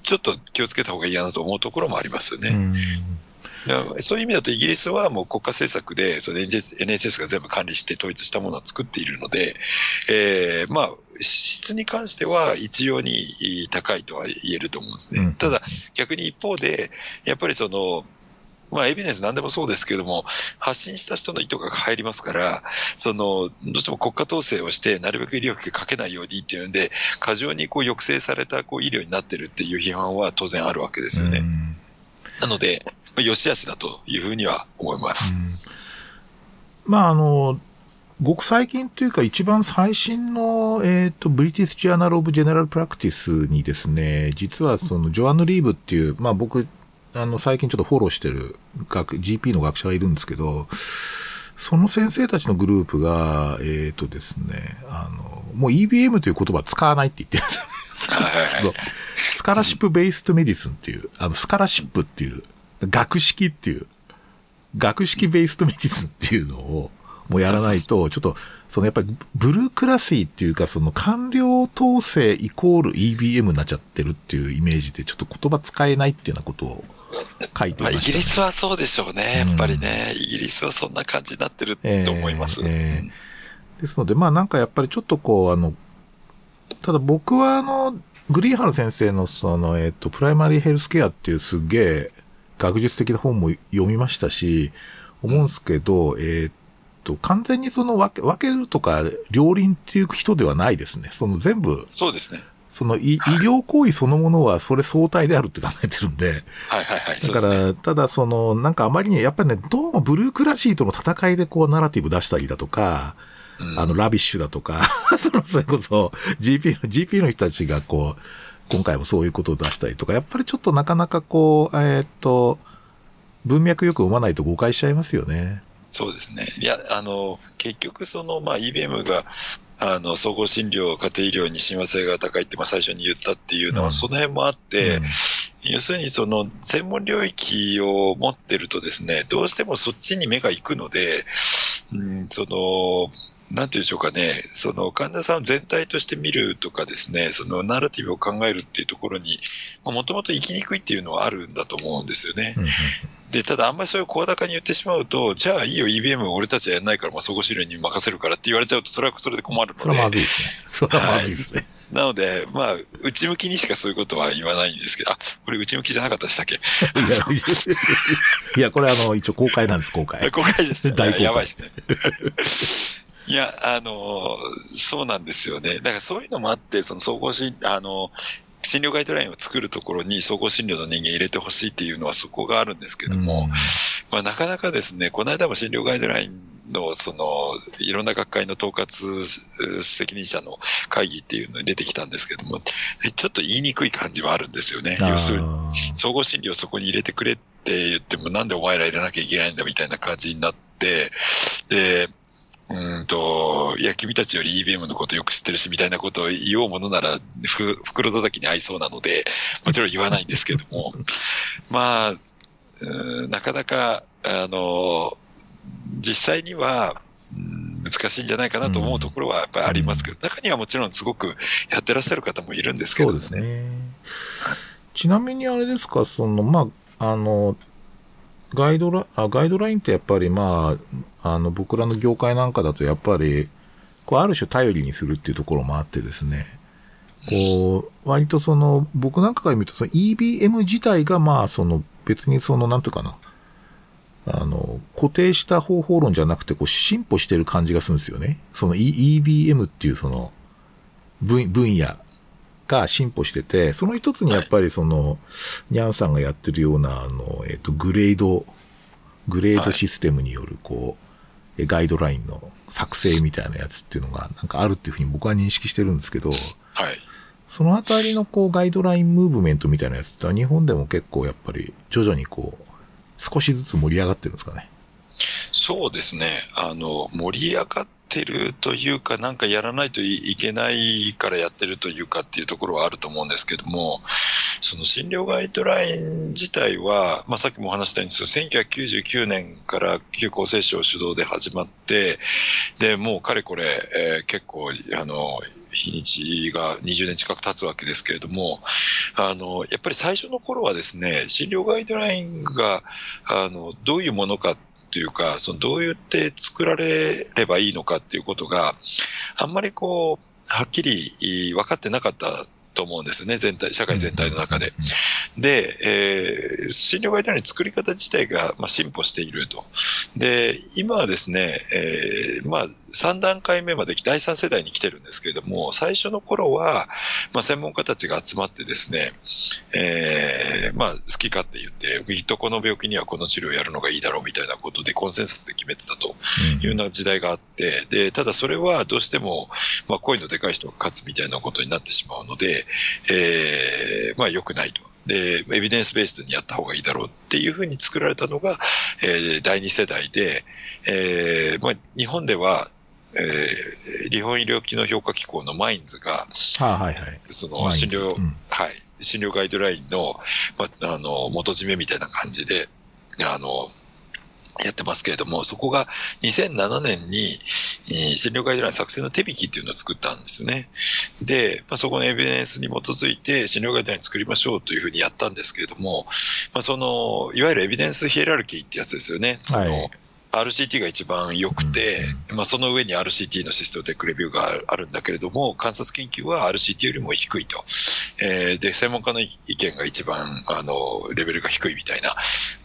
ちょっと気をつけた方がいいなと思うところもありますよね。そういう意味だとイギリスはもう国家政策でその NHS が全部管理して統一したものを作っているので、えー、まあ、質に関しては一様に高いとは言えると思うんですね。うん、ただ、逆に一方で、やっぱりその、まあ、エビデンス何でもそうですけども、発信した人の意図が入りますから、その、どうしても国家統制をして、なるべく医療費かけないようにっていうんで、過剰にこう抑制されたこう医療になってるっていう批判は当然あるわけですよね。なので、まあ、良し悪しだというふうには思います。まあ、あの、ごく最近というか一番最新の、えっ、ー、と、 British Journal of General Practice にですね、実はその、ジョアンヌ・リーブっていう、まあ僕、あの、最近ちょっとフォローしてる学、GP の学者がいるんですけど、その先生たちのグループが、えっ、ー、とですね、あの、もう EBM という言葉使わないって言ってるんですよ。 scholarship-based medicine っていう、あの、 scholarship っていう、学識っていう、学識ベーストメディスンっていうのを、もうやらないと、ちょっと、そのやっぱりブルークラシーっていうか、その官僚統制イコール EBM になっちゃってるっていうイメージで、ちょっと言葉使えないっていうようなことを書いてました、ね、まあ、イギリスはそうでしょうね。やっぱりね、うん、イギリスはそんな感じになってると思います。えーえー、ですので、まあなんかやっぱりちょっとこう、あの、ただ僕はあの、グリーハル先生のその、えっ、ー、と、プライマリーヘルスケアっていうすげえ、学術的な本も読みましたし、思うんですけど、えー、っと、完全にその分け、分けるとか、両輪っていう人ではないですね。その全部。そうですね。その医療行為そのものはそれ相対であるって考えてるんで。はいはいはい。だから、ただその、なんかあまりに、やっぱりね、どうもブルークラシーとの戦いでこうナラティブ出したりだとか、うん、あの、ラビッシュだとか、その、それこそ GP の、GP の人たちがこう、今回もそういうことを出したりとか、やっぱりちょっとなかなかこう、えー、っと、文脈よく読まないと誤解しちゃいますよね。そうですね。いや、あの、結局その、まあ、EBM が、あの、総合診療、家庭医療に親和性が高いって、まあ、最初に言ったっていうのは、その辺もあって、うん、要するにその、専門領域を持ってるとですね、どうしてもそっちに目が行くので、うん、その、なんていうんでしょうかね、その患者さん全体として見るとかですね、そのナラティブを考えるっていうところに、もともと行きにくいっていうのはあるんだと思うんですよね。で、ただあんまりそういう声高に言ってしまうと、じゃあいいよ、EBM 俺たちはやらないから、まあ、総合資料に任せるからって言われちゃうと、それはそれで困るので。それはまずいですね。それはまずいですね。なので、まあ、内向きにしかそういうことは言わないんですけど、あ、これ内向きじゃなかったでしたっけ？いや、いやこれあの、一応公開なんです、公開。公開ですね。大公開。やばいですね。いや、あの、そうなんですよね。だからそういうのもあって、その総合診、あの、診療ガイドラインを作るところに総合診療の人間入れてほしいっていうのはそこがあるんですけども、うん、まあ、なかなかですね、この間も診療ガイドラインの、その、いろんな学会の統括責任者の会議っていうのに出てきたんですけども、ちょっと言いにくい感じはあるんですよね。要するに、総合診療をそこに入れてくれって言っても、なんでお前ら入れなきゃいけないんだみたいな感じになって、で、うんと、いや、君たちより EBM のことよく知ってるし、みたいなことを言おうものなら、ふ袋叩きに合いそうなので、もちろん言わないんですけども、まあ、なかなか、あの、実際には、難しいんじゃないかなと思うところはやっぱりありますけど、うん、中にはもちろんすごくやってらっしゃる方もいるんですけど、ね、そうですね。ちなみにあれですか、その、まあ、あの、ガイドラあガイドラインってやっぱりまあ、あの、僕らの業界なんかだとやっぱり、こう、ある種頼りにするっていうところもあってですね、こう、割とその、僕なんかから見ると、その EBM 自体がまあ、その、別にその、なんとかな、あの、固定した方法論じゃなくて、こう、進歩してる感じがするんですよね。その EBM っていうその、分、分野。が進歩してて、その一つにやっぱりその、ニャンさんがやってるような、あの、えっ、と、グレード、グレードシステムによる、こう、ガイドラインの作成みたいなやつっていうのが、なんかあるっていうふうに僕は認識してるんですけど、はい。そのあたりのこう、ガイドラインムーブメントみたいなやつって日本でも結構やっぱり徐々にこう、少しずつ盛り上がってるんですかね？そうですね。あの、盛り上がっってるというか、なんかやらないといけないからやってるというかっていうところはあると思うんですけども、その診療ガイドライン自体は、まあ、さっきもお話したように、1999年から旧厚生省主導で始まって、で、もうかれこれ、えー、結構、あの、日にちが20年近く経つわけですけれども、あの、やっぱり最初の頃はですね、診療ガイドラインが、あの、どういうものかというか、そのどうやって作られればいいのかっていうことが、あんまりこう、はっきり分かってなかったと思うんですよね、全体、社会全体の中で。で、えー、診療ガイドラインの作り方自体が、まあ、進歩していると。で、今はですね、えー、まあ、3段階目まで第3世代に来てるんですけれども、最初の頃は、まあ、専門家たちが集まってですね、えー、まあ、好き勝手言って、きっとこの病気にはこの治療をやるのがいいだろうみたいなことでコンセンサスで決めてたというような時代があって、で、ただそれはどうしても、まあ、声のでかい人が勝つみたいなことになってしまうので、えー、まあ、良くないと。で、エビデンスベースにやった方がいいだろうっていうふうに作られたのが、えー、第2世代で、えー、まあ、日本では、えー、日本医療機能評価機構のマインズが、はあ、はいはい。その診療、うん、はい、診療ガイドラインの、まあ、あの、元締めみたいな感じで、あの、やってますけれども、そこが2007年に、えー、診療ガイドライン作成の手引きっていうのを作ったんですよね。で、まあ、そこのエビデンスに基づいて診療ガイドライン作りましょうというふうにやったんですけれども、まあ、その、いわゆるエビデンスヒエラルキーってやつですよね。その、はい RCT が一番良くて、まあ、その上に RCT のシステムテックレビューがあるんだけれども、観察研究は RCT よりも低いと。えー、で、専門家の意見が一番、あの、レベルが低いみたいな、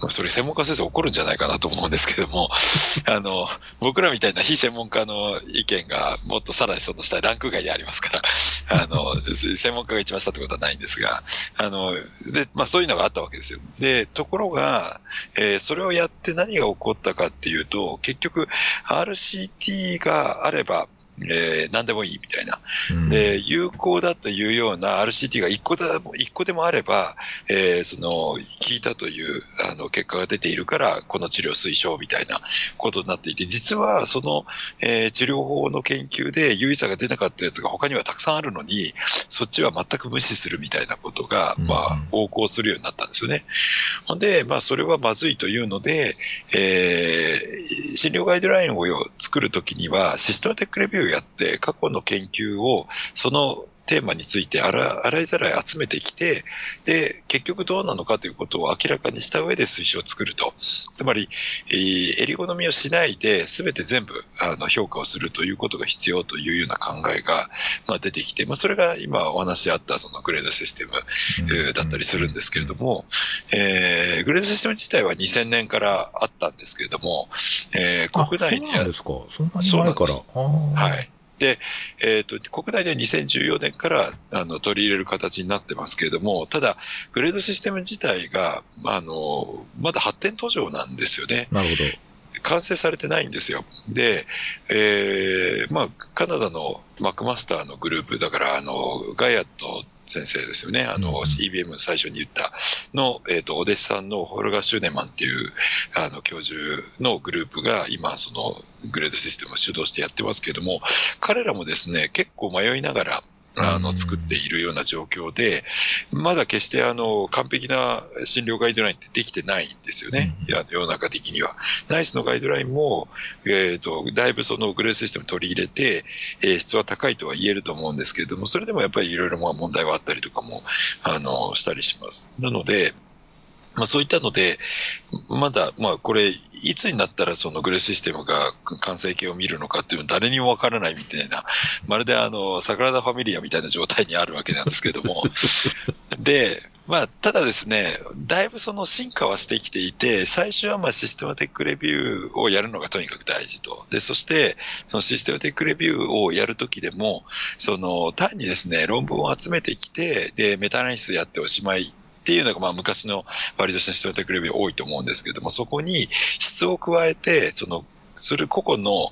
それ専門家先生怒るんじゃないかなと思うんですけども、あの、僕らみたいな非専門家の意見がもっとさらにその下ランク外でありますから、あの、専門家が一番下ってことはないんですが、あの、で、まあそういうのがあったわけですよ。で、ところが、えー、それをやって何が起こったかっていううと、結局 RCT があれば、えー、何でもいいみたいな、うん、で、有効だというような RCT が1個だ一個でもあれば、えー、その、聞いたというあの結果が出ているから、この治療推奨みたいなことになっていて、実はその、えー、治療法の研究で有意差が出なかったやつが他にはたくさんあるのに、そっちは全く無視するみたいなことが、まあ、横行するようになったんですよね。ほんで、まあ、それはまずいというので、えー、診療ガイドラインを作るときには、システムテックレビューやって、過去の研究を、そのテーマについて洗いざらい集めてきて、で、結局どうなのかということを明らかにした上で推奨を作ると。つまり、えー、襟好みをしないで、すべて全部あの評価をするということが必要というような考えが、まあ、出てきて、まあ、それが今お話あったそのグレードシステム、えー、だったりするんですけれども、えー、グレードシステム自体は2000年からあったんですけれども、えー、国内にそうなんですかそんなに前から。はい。で、えっ、ー、と、国内では2014年からあの取り入れる形になってますけれども、ただ、グレードシステム自体が、あの、まだ発展途上なんですよね。なるほど。完成されてないんですよ。で、えー、まあ、カナダのマックマスターのグループ、だから、あの、ガイアット先生ですよね。あの、うん、EBM 最初に言ったの、えっ、ー、と、お弟子さんのホルガ・シューネマンっていう、あの、教授のグループが今、その、グレードシステムを主導してやってますけれども、彼らもですね、結構迷いながら、あの、作っているような状況で、まだ決してあの、完璧な診療ガイドラインってできてないんですよね。いや、世の中的には。ナイスのガイドラインも、えっ、ー、と、だいぶそのグレードシステム取り入れて、えー、質は高いとは言えると思うんですけれども、それでもやっぱりいろいろ問題はあったりとかも、あの、したりします。なので、まあ、そういったので、まだ、まあ、これ、いつになったらそのグレーシステムが完成形を見るのかっていうのは誰にもわからないみたいな、まるであの、サグラダ・ファミリアみたいな状態にあるわけなんですけども、で、まあ、ただですね、だいぶその進化はしてきていて、最初はまあシステマティックレビューをやるのがとにかく大事と。で、そして、その systematic review をやるときでも、その単にですね、論文を集めてきて、で、メタアナリシスやっておしまいっていうのが、まあ、昔のバリデーション systematic review 多いと思うんですけれども、そこに質を加えて、そのする個々の、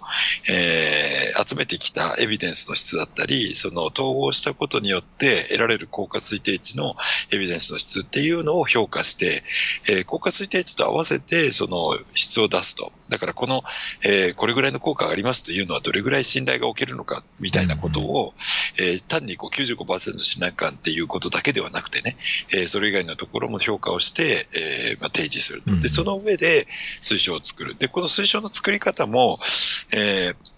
えー、集めてきたエビデンスの質だったり、その統合したことによって得られる効果推定値のエビデンスの質っていうのを評価して、えー、効果推定値と合わせてその質を出すと。だからこの、えー、これぐらいの効果がありますというのはどれぐらい信頼がおけるのかみたいなことを、うん、えー、単にこう95%信頼感っていうことだけではなくてね、えー、それ以外のところも評価をして、えーまあ、提示すると。で、その上で推奨を作る。で、この推奨の作り方も、えー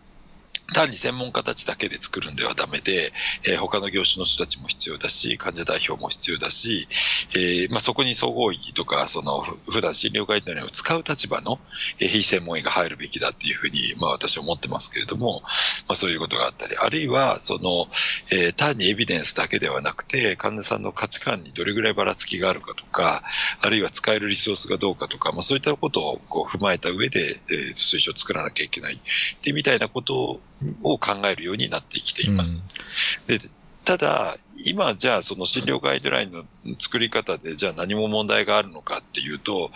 単に専門家たちだけで作るんではダメで、えー、他の業種の人たちも必要だし、患者代表も必要だし、えー、まあ、そこに総合医とか、その、普段診療ガイドラインを使う立場の、えー、非専門医が入るべきだっていうふうに、まあ、私は思ってますけれども、まあ、そういうことがあったり、あるいは、その、え、単にエビデンスだけではなくて、患者さんの価値観にどれぐらいばらつきがあるかとか、あるいは使えるリソースがどうかとか、まあ、そういったことをこう踏まえた上で、えー、推奨を作らなきゃいけない。ってみたいなことを考えるようになってきています。うん、でただ、今、じゃあ、その診療ガイドラインの作り方で、じゃあ何も問題があるのかっていうと、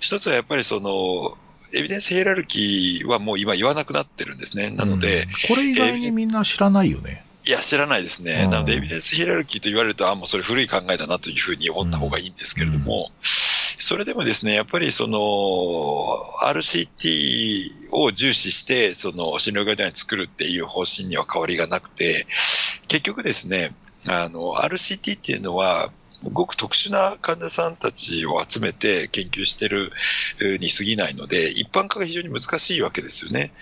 一つはやっぱりその、エビデンスヘイラルキーはもう今言わなくなってるんですね。なので、うん、これ以外にみんな知らないよね。いや、知らないですね。なので、エビデンスヒエラルキーと言われると、あ、もうそれ古い考えだなというふうに思った方がいいんですけれども、うんそれでもですね、やっぱりその RCT を重視して、その診療ガイドライン作るっていう方針には変わりがなくて、結局ですね、あの、RCT っていうのは、ごく特殊な患者さんたちを集めて研究してるに過ぎないので、一般化が非常に難しいわけですよね。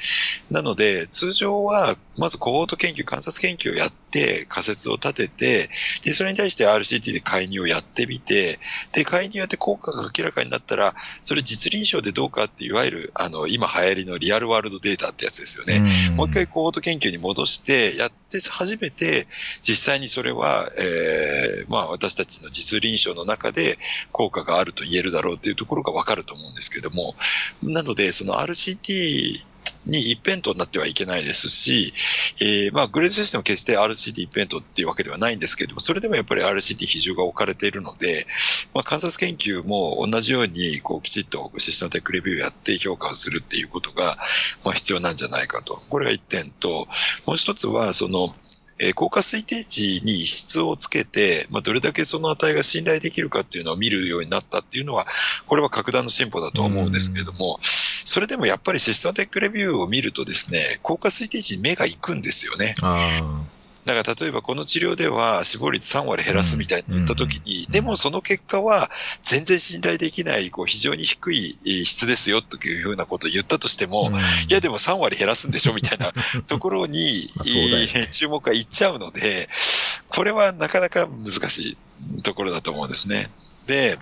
なので、通常は、まずコホート研究、観察研究をやって、仮説を立てて、で、それに対して RCT で介入をやってみて、で、介入やって効果が明らかになったら、それ実臨床でどうかっていわゆる、あの、今流行りのリアルワールドデータってやつですよね。もう一回コホート研究に戻してやって初めて、実際にそれは、えー、まあ私たちの実臨床の中で効果があると言えるだろうというところがわかると思うんですけども、なので、その RCT に一辺倒になってはいけないですし、えー、まあ、グレードシステム決して RCT 一辺倒っていうわけではないんですけれども、それでもやっぱり RCT 比重が置かれているので、まあ、観察研究も同じように、こう、きちっとシステムテックレビューをやって評価をするっていうことが、まあ、必要なんじゃないかと。これが一点と、もう一つは、その、えー、効果推定値に質をつけて、まあ、どれだけその値が信頼できるかっていうのを見るようになったっていうのは、これは格段の進歩だと思うんですけれども、それでもやっぱりシステムテックレビューを見るとですね、効果推定値に目が行くんですよね。だから例えばこの治療では死亡率3割減らすみたいに言ったときに、でもその結果は全然信頼できない、こう非常に低い質ですよというふうなことを言ったとしても、いやでも3割減らすんでしょみたいな ところに注目がいっちゃうので、これはなかなか難しいところだと思うんですね。で、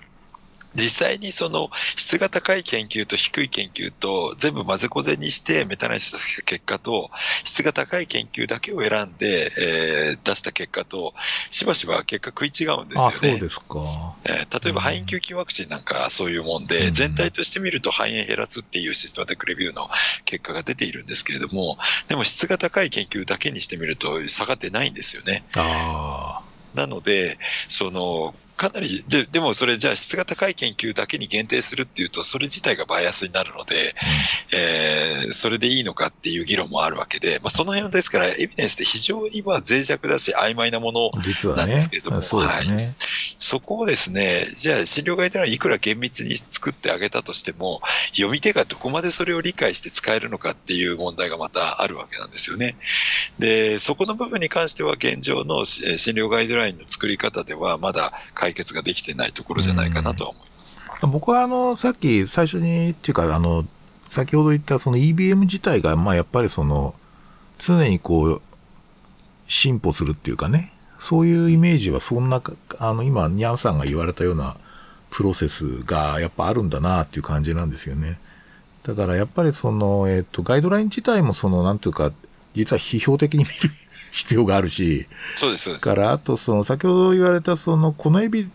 実際にその質が高い研究と低い研究と全部混ぜこぜにしてメタナイズした結果と質が高い研究だけを選んで、えー、出した結果としばしば結果食い違うんですよね。あそうですか。えー、例えば肺炎球菌ワクチンなんかそういうもんで、うん、全体として見ると肺炎減らすっていうシステマティックレビューの結果が出ているんですけれども、でも質が高い研究だけにしてみると差が出ないんですよね。ああ。なので、その、かなり、で、でもそれじゃあ質が高い研究だけに限定するっていうと、それ自体がバイアスになるので、うん、えー、それでいいのかっていう議論もあるわけで、まあ、その辺ですから、エビデンスって非常にまあ脆弱だし曖昧なものなんですけれども、ね、そね、はい、そこをですね、じゃあ診療ガイドラインいくら厳密に作ってあげたとしても、読み手がどこまでそれを理解して使えるのかっていう問題がまたあるわけなんですよね。で、そこの部分に関しては現状の診療ガイドラインの作り方ではまだ解決ができてないところじゃないかなとは思います。僕はあの、さっき最初にっていうかあの、先ほど言ったその EBM 自体が、まあやっぱりその、常にこう、進歩するっていうかね、そういうイメージはそんな、あの、今、ニャンさんが言われたようなプロセスがやっぱあるんだなっていう感じなんですよね。だからやっぱりその、えっ、ー、と、ガイドライン自体もその、なんていうか、実は批評的に見る必要があるし。そうです、そうです。から、あとその、先ほど言われたその、このエビ、例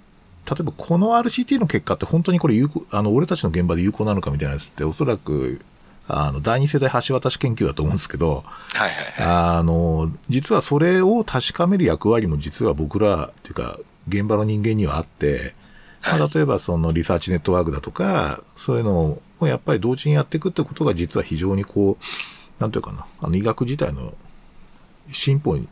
えばこの RCT の結果って本当にこれ有効、あの、俺たちの現場で有効なのかみたいなやつっておそらく、あの、第二世代橋渡し研究だと思うんですけど、はいはいはい。あの、実はそれを確かめる役割も実は僕ら、っていうか、現場の人間にはあって、まあ、例えばそのリサーチネットワークだとか、そういうのをやっぱり同時にやっていくってことが実は非常にこう、なんていうかな、あの医学自体の進歩に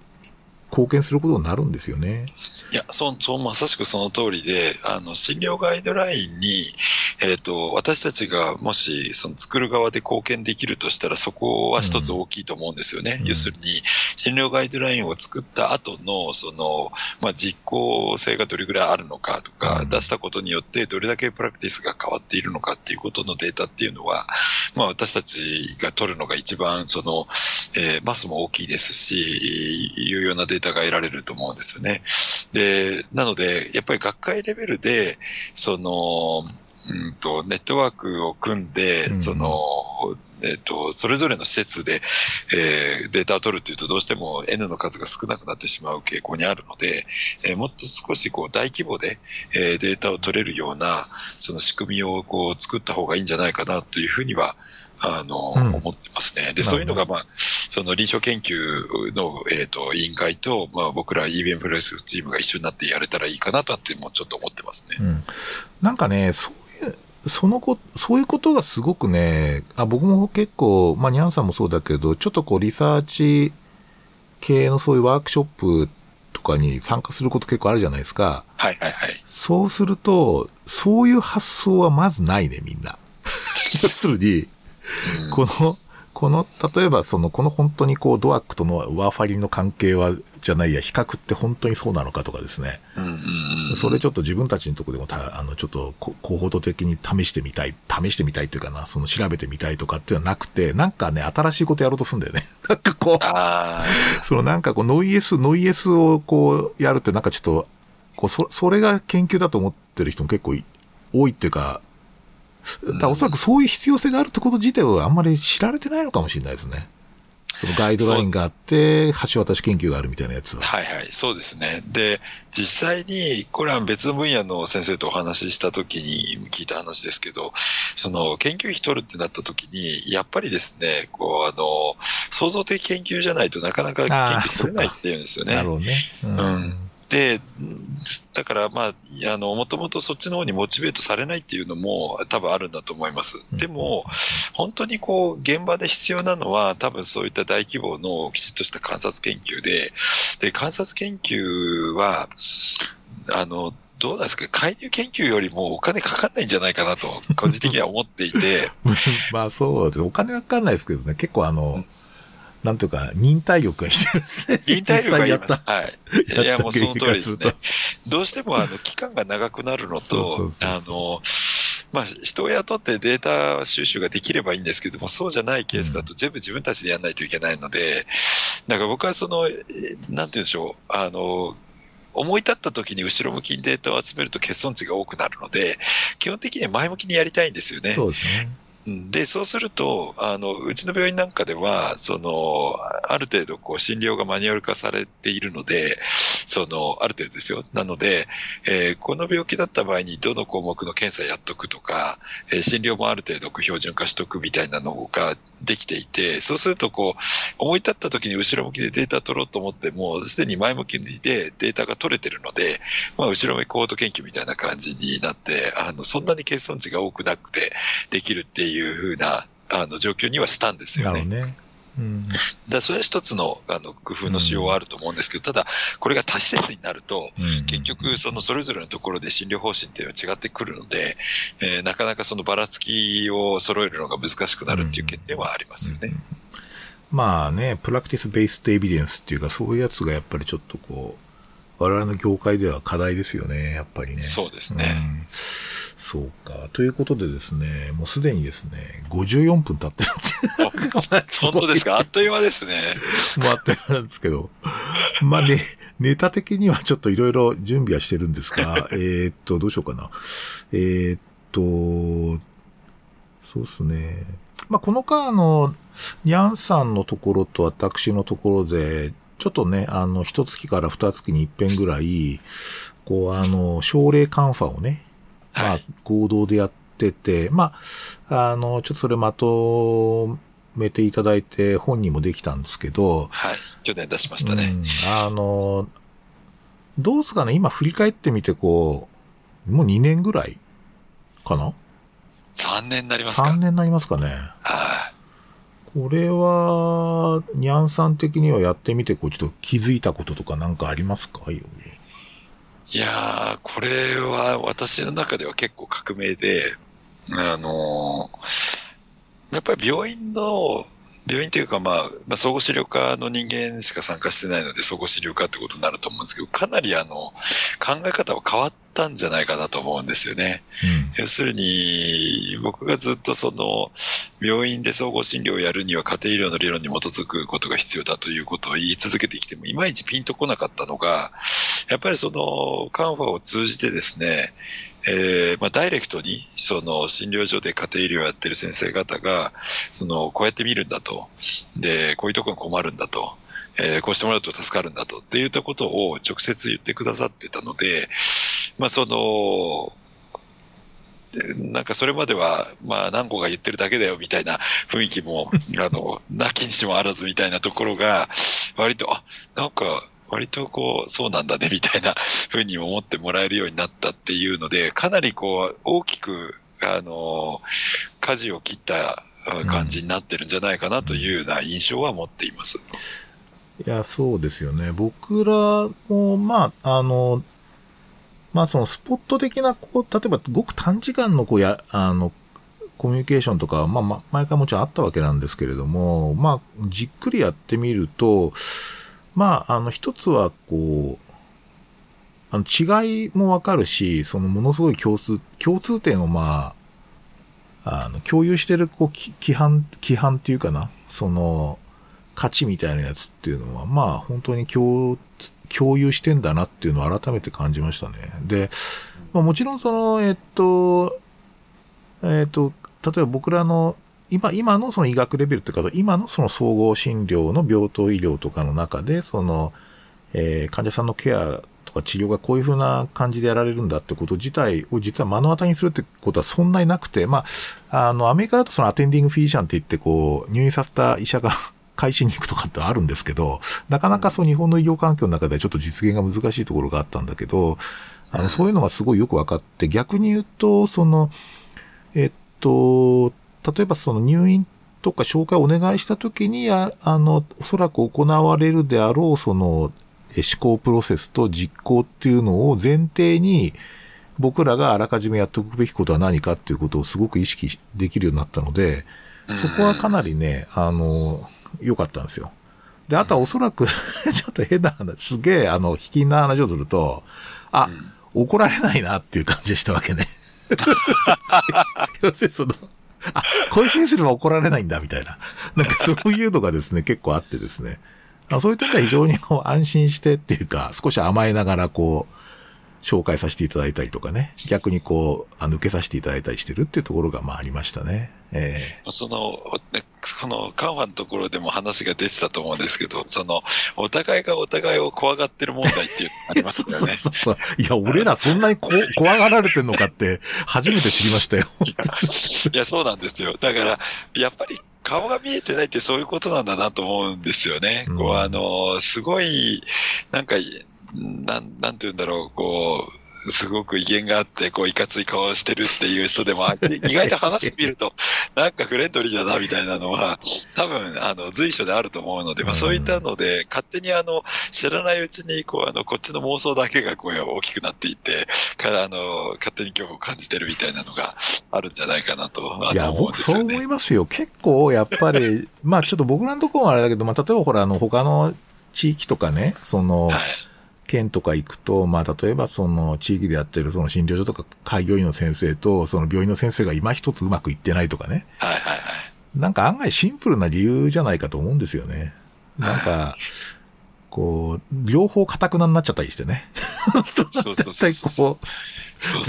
貢献することになるんですよね。いや、そまさしくその通りで、あの、診療ガイドラインに、えっ、ー、と、私たちがもし、その作る側で貢献できるとしたら、そこは一つ大きいと思うんですよね。うん、要するに、診療ガイドラインを作った後の、その、まあ、実効性がどれぐらいあるのかとか、うん、出したことによってどれだけプラクティスが変わっているのかっていうことのデータっていうのは、まあ、私たちが取るのが一番、その、えー、マスも大きいですし、有用なデータが得られると思うんですよね。で、なので、やっぱり学会レベルで、その、うんと、ネットワークを組んで、その、えっと、それぞれの施設で、えー、データを取るというと、どうしても N の数が少なくなってしまう傾向にあるので、えー、もっと少しこう大規模で、えー、データを取れるような、その仕組みをこう作った方がいいんじゃないかなというふうには、あの、うん、思ってますね。で、そういうのが、まあ、その臨床研究の、えっ、ー、と、委員会と、まあ、僕ら EBM プロレスチームが一緒になってやれたらいいかなとってもちょっと思ってますね。うん、なんかね、そういう、そのこ、そういうことがすごくね、あ、僕も結構、まあ、ニャンさんもそうだけど、ちょっとこう、リサーチ系のそういうワークショップとかに参加すること結構あるじゃないですか。はいはいはい。そうすると、そういう発想はまずないね、みんな。要するに、この、この、例えばその、この本当にこう、ドアックとのワーファリンの関係は、じゃないや、比較って本当にそうなのかとかですね。それちょっと自分たちのところでもた、あの、ちょっと、候補的に試してみたい、試してみたいっていうかな、その調べてみたいとかっていうのはなくて、なんかね、新しいことやろうとするんだよね。なんかこう、そのなんかこう、ノイエス、ノイエスをこう、やるってなんかちょっと、こう、そ、それが研究だと思ってる人も結構多いっていうか、だおそらくそういう必要性があるってこと自体はあんまり知られてないのかもしれないですね。そのガイドラインがあって、橋渡し研究があるみたいなやつは。はいはい、そうですね。で、実際に、これは別の分野の先生とお話ししたときに聞いた話ですけど、その研究費取るってなったときに、やっぱりですね、こう、あの、創造的研究じゃないとなかなか研究取れないっていうんですよね。なるほどね。うん、うんで、だからまあ、あの、もともとそっちの方にモチベートされないっていうのも多分あるんだと思います。でも、本当にこう、現場で必要なのは多分そういった大規模のきちっとした観察研究で、で、観察研究は、あの、どうなんですか介入研究よりもお金かかんないんじゃないかなと、個人的には思っていて。まあそうです。お金かかんないですけどね、結構あの、なんとか、忍耐力が必要ですね。忍耐力が。はい。いや、もうその通りですね。どうしても、あの、期間が長くなるのと、あの、まあ、人を雇ってデータ収集ができればいいんですけども、そうじゃないケースだと全部自分たちでやらないといけないので、なんか僕はその、なんて言うんでしょう、あの、思い立った時に後ろ向きにデータを集めると欠損値が多くなるので、基本的には前向きにやりたいんですよね。そうですね。で、そうすると、あの、うちの病院なんかでは、その、ある程度、こう、診療がマニュアル化されているので、その、ある程度ですよ。なので、えー、この病気だった場合に、どの項目の検査やっとくとか、えー、診療もある程度、標準化しとくみたいなのが、できていて、そうするとこう、思い立った時に後ろ向きでデータ取ろうと思っても、すでに前向きでデータが取れてるので、まあ、後ろ向きコード研究みたいな感じになって、あの、そんなに欠損値が多くなくてできるっていうふうな、あの、状況にはしたんですよね。ねうん、だそれは一つのあの工夫のしようはあると思うんですけど、ただ、これが多施設になると、結局、そのそれぞれのところで診療方針っていうのは違ってくるので、えー、なかなかそのばらつきを揃えるのが難しくなるっていう欠点はありますよね。まあね、プラクティス・ベースト・エビデンスっていうか、そういうやつがやっぱりちょっとこう、我々の業界では課題ですよね、やっぱりね。そうですね。うんそうか。ということでですね、もうすでにですね、54分経ってるって。本当ですか？あっという間ですね。もうあっという間なんですけど。まあね、ネタ的にはちょっといろいろ準備はしてるんですが、えっと、どうしようかな。えー、っと、そうですね。まあ、この間、あの、ニャンさんのところと私のところで、ちょっとね、あの、一月から二月に一遍ぐらい、こう、あの、症例カンファをね、まあ、合同でやってて、まあ、あの、ちょっとそれまとめていただいて本にもできたんですけど、はい。去年出しましたね。うん、あの、どうですかね？今振り返ってみてこう、もう2年ぐらいかな ?3 年になりますか ?3 年になりますかね。はい。これは、にゃんさん的にはやってみて、こう、ちょっと気づいたこととかなんかありますか？いやー、これは私の中では結構革命で、あのー、やっぱり病院の、病院というか、まあ、まあ、総合資料科の人間しか参加してないので、総合資料科ってことになると思うんですけど、かなりあの、考え方は変わったんじゃないかなと思うんですよね。うん、要するに、僕がずっとその、病院で総合診療をやるには家庭医療の理論に基づくことが必要だということを言い続けてきても、いまいちピンとこなかったのが、やっぱりその、カンファを通じてですね、えー、まあ、ダイレクトに、その、診療所で家庭医療をやってる先生方が、その、こうやって見るんだと。で、こういうところに困るんだと。えー、こうしてもらうと助かるんだと。っていったことを直接言ってくださってたので、まあ、その、なんかそれまでは、まあ何個が言ってるだけだよみたいな雰囲気も、あの、なきにしもあらずみたいなところが、割と、あ、なんか、割とこう、そうなんだねみたいな ふうに思ってもらえるようになったっていうので、かなりこう、大きく、あの、舵を切った感じになってるんじゃないかなというような印象は持っています。いや、そうですよね。僕らも、まあ、あの、まあそのスポット的な、こう、例えばごく短時間のこうや、あの、コミュニケーションとか、まあ、ま、毎回もちろんあったわけなんですけれども、まあ、じっくりやってみると、まあ、あの、一つは、こう、あの、違いもわかるし、そのものすごい共通、共通点をまあ、あの、共有してる、こう、規範、規範っていうかな、その、価値みたいなやつっていうのは、まあ、本当に共共有してんだなっていうのを改めて感じましたね。で、まあ、もちろんその、えっと、えっと、例えば僕らの今、今のその医学レベルというか、今のその総合診療の病棟医療とかの中で、その、えー、患者さんのケアとか治療がこういうふうな感じでやられるんだってこと自体を実は目の当たりにするってことはそんなになくて、まあ、あの、アメリカだとそのアテンディングフィージャンって言って、こう、入院させた医者が会心に行くとかってあるんですけど、なかなかそう日本の医療環境の中ではちょっと実現が難しいところがあったんだけど、あの、そういうのがすごいよくわかって、逆に言うと、その、えっと、例えばその入院とか紹介をお願いしたときに、あの、おそらく行われるであろう、その、思考プロセスと実行っていうのを前提に、僕らがあらかじめやっておくべきことは何かっていうことをすごく意識できるようになったので、そこはかなりね、あの、良かったんですよ。で、あとはおそらく ちょっと変な話、すげえ、あの、引きな話をすると、あ、うん、怒られないなっていう感じでしたわけね。要するにその、あ、こういうふうにすれば怒られないんだ、みたいな。なんかそういうのがですね、結構あってですね。そういう点では非常に安心してっていうか、少し甘えながらこう、紹介させていただいたりとかね、逆にこう、抜けさせていただいたりしてるっていうところがまあありましたね。ええー、その、その、カンファのところでも話が出てたと思うんですけど、その、お互いがお互いを怖がってる問題っていうのありますよね。そうそうそういや、俺らそんなにこ怖がられてんのかって、初めて知りましたよ。いや、そうなんですよ。だから、やっぱり、顔が見えてないってそういうことなんだなと思うんですよね。うん、こう、あの、すごい、なんか、なん、なんて言うんだろう、こう、すごく威厳があって、こう、いかつい顔をしてるっていう人でも、意外と話してみると、なんかフレンドリーだな、みたいなのは、多分、あの、随所であると思うので、まあ、そういったので、勝手にあの、知らないうちに、こう、あの、こっちの妄想だけが、こう、大きくなっていって、かあの、勝手に恐怖を感じてるみたいなのがあるんじゃないかなと、いや、僕そう思いますよ。結構、やっぱり、まあ、ちょっと僕らのところはあれだけど、まあ、例えばほら、あの、他の地域とかね、その、はい県とか行くと、まあ、例えばその地域でやってるその診療所とか開業医の先生と、その病院の先生が今一つうまくいってないとかね。はいはいはい。なんか案外シンプルな理由じゃないかと思うんですよね。なんか、こう、両方固くなになっちゃったりしてね。そうそうそうこ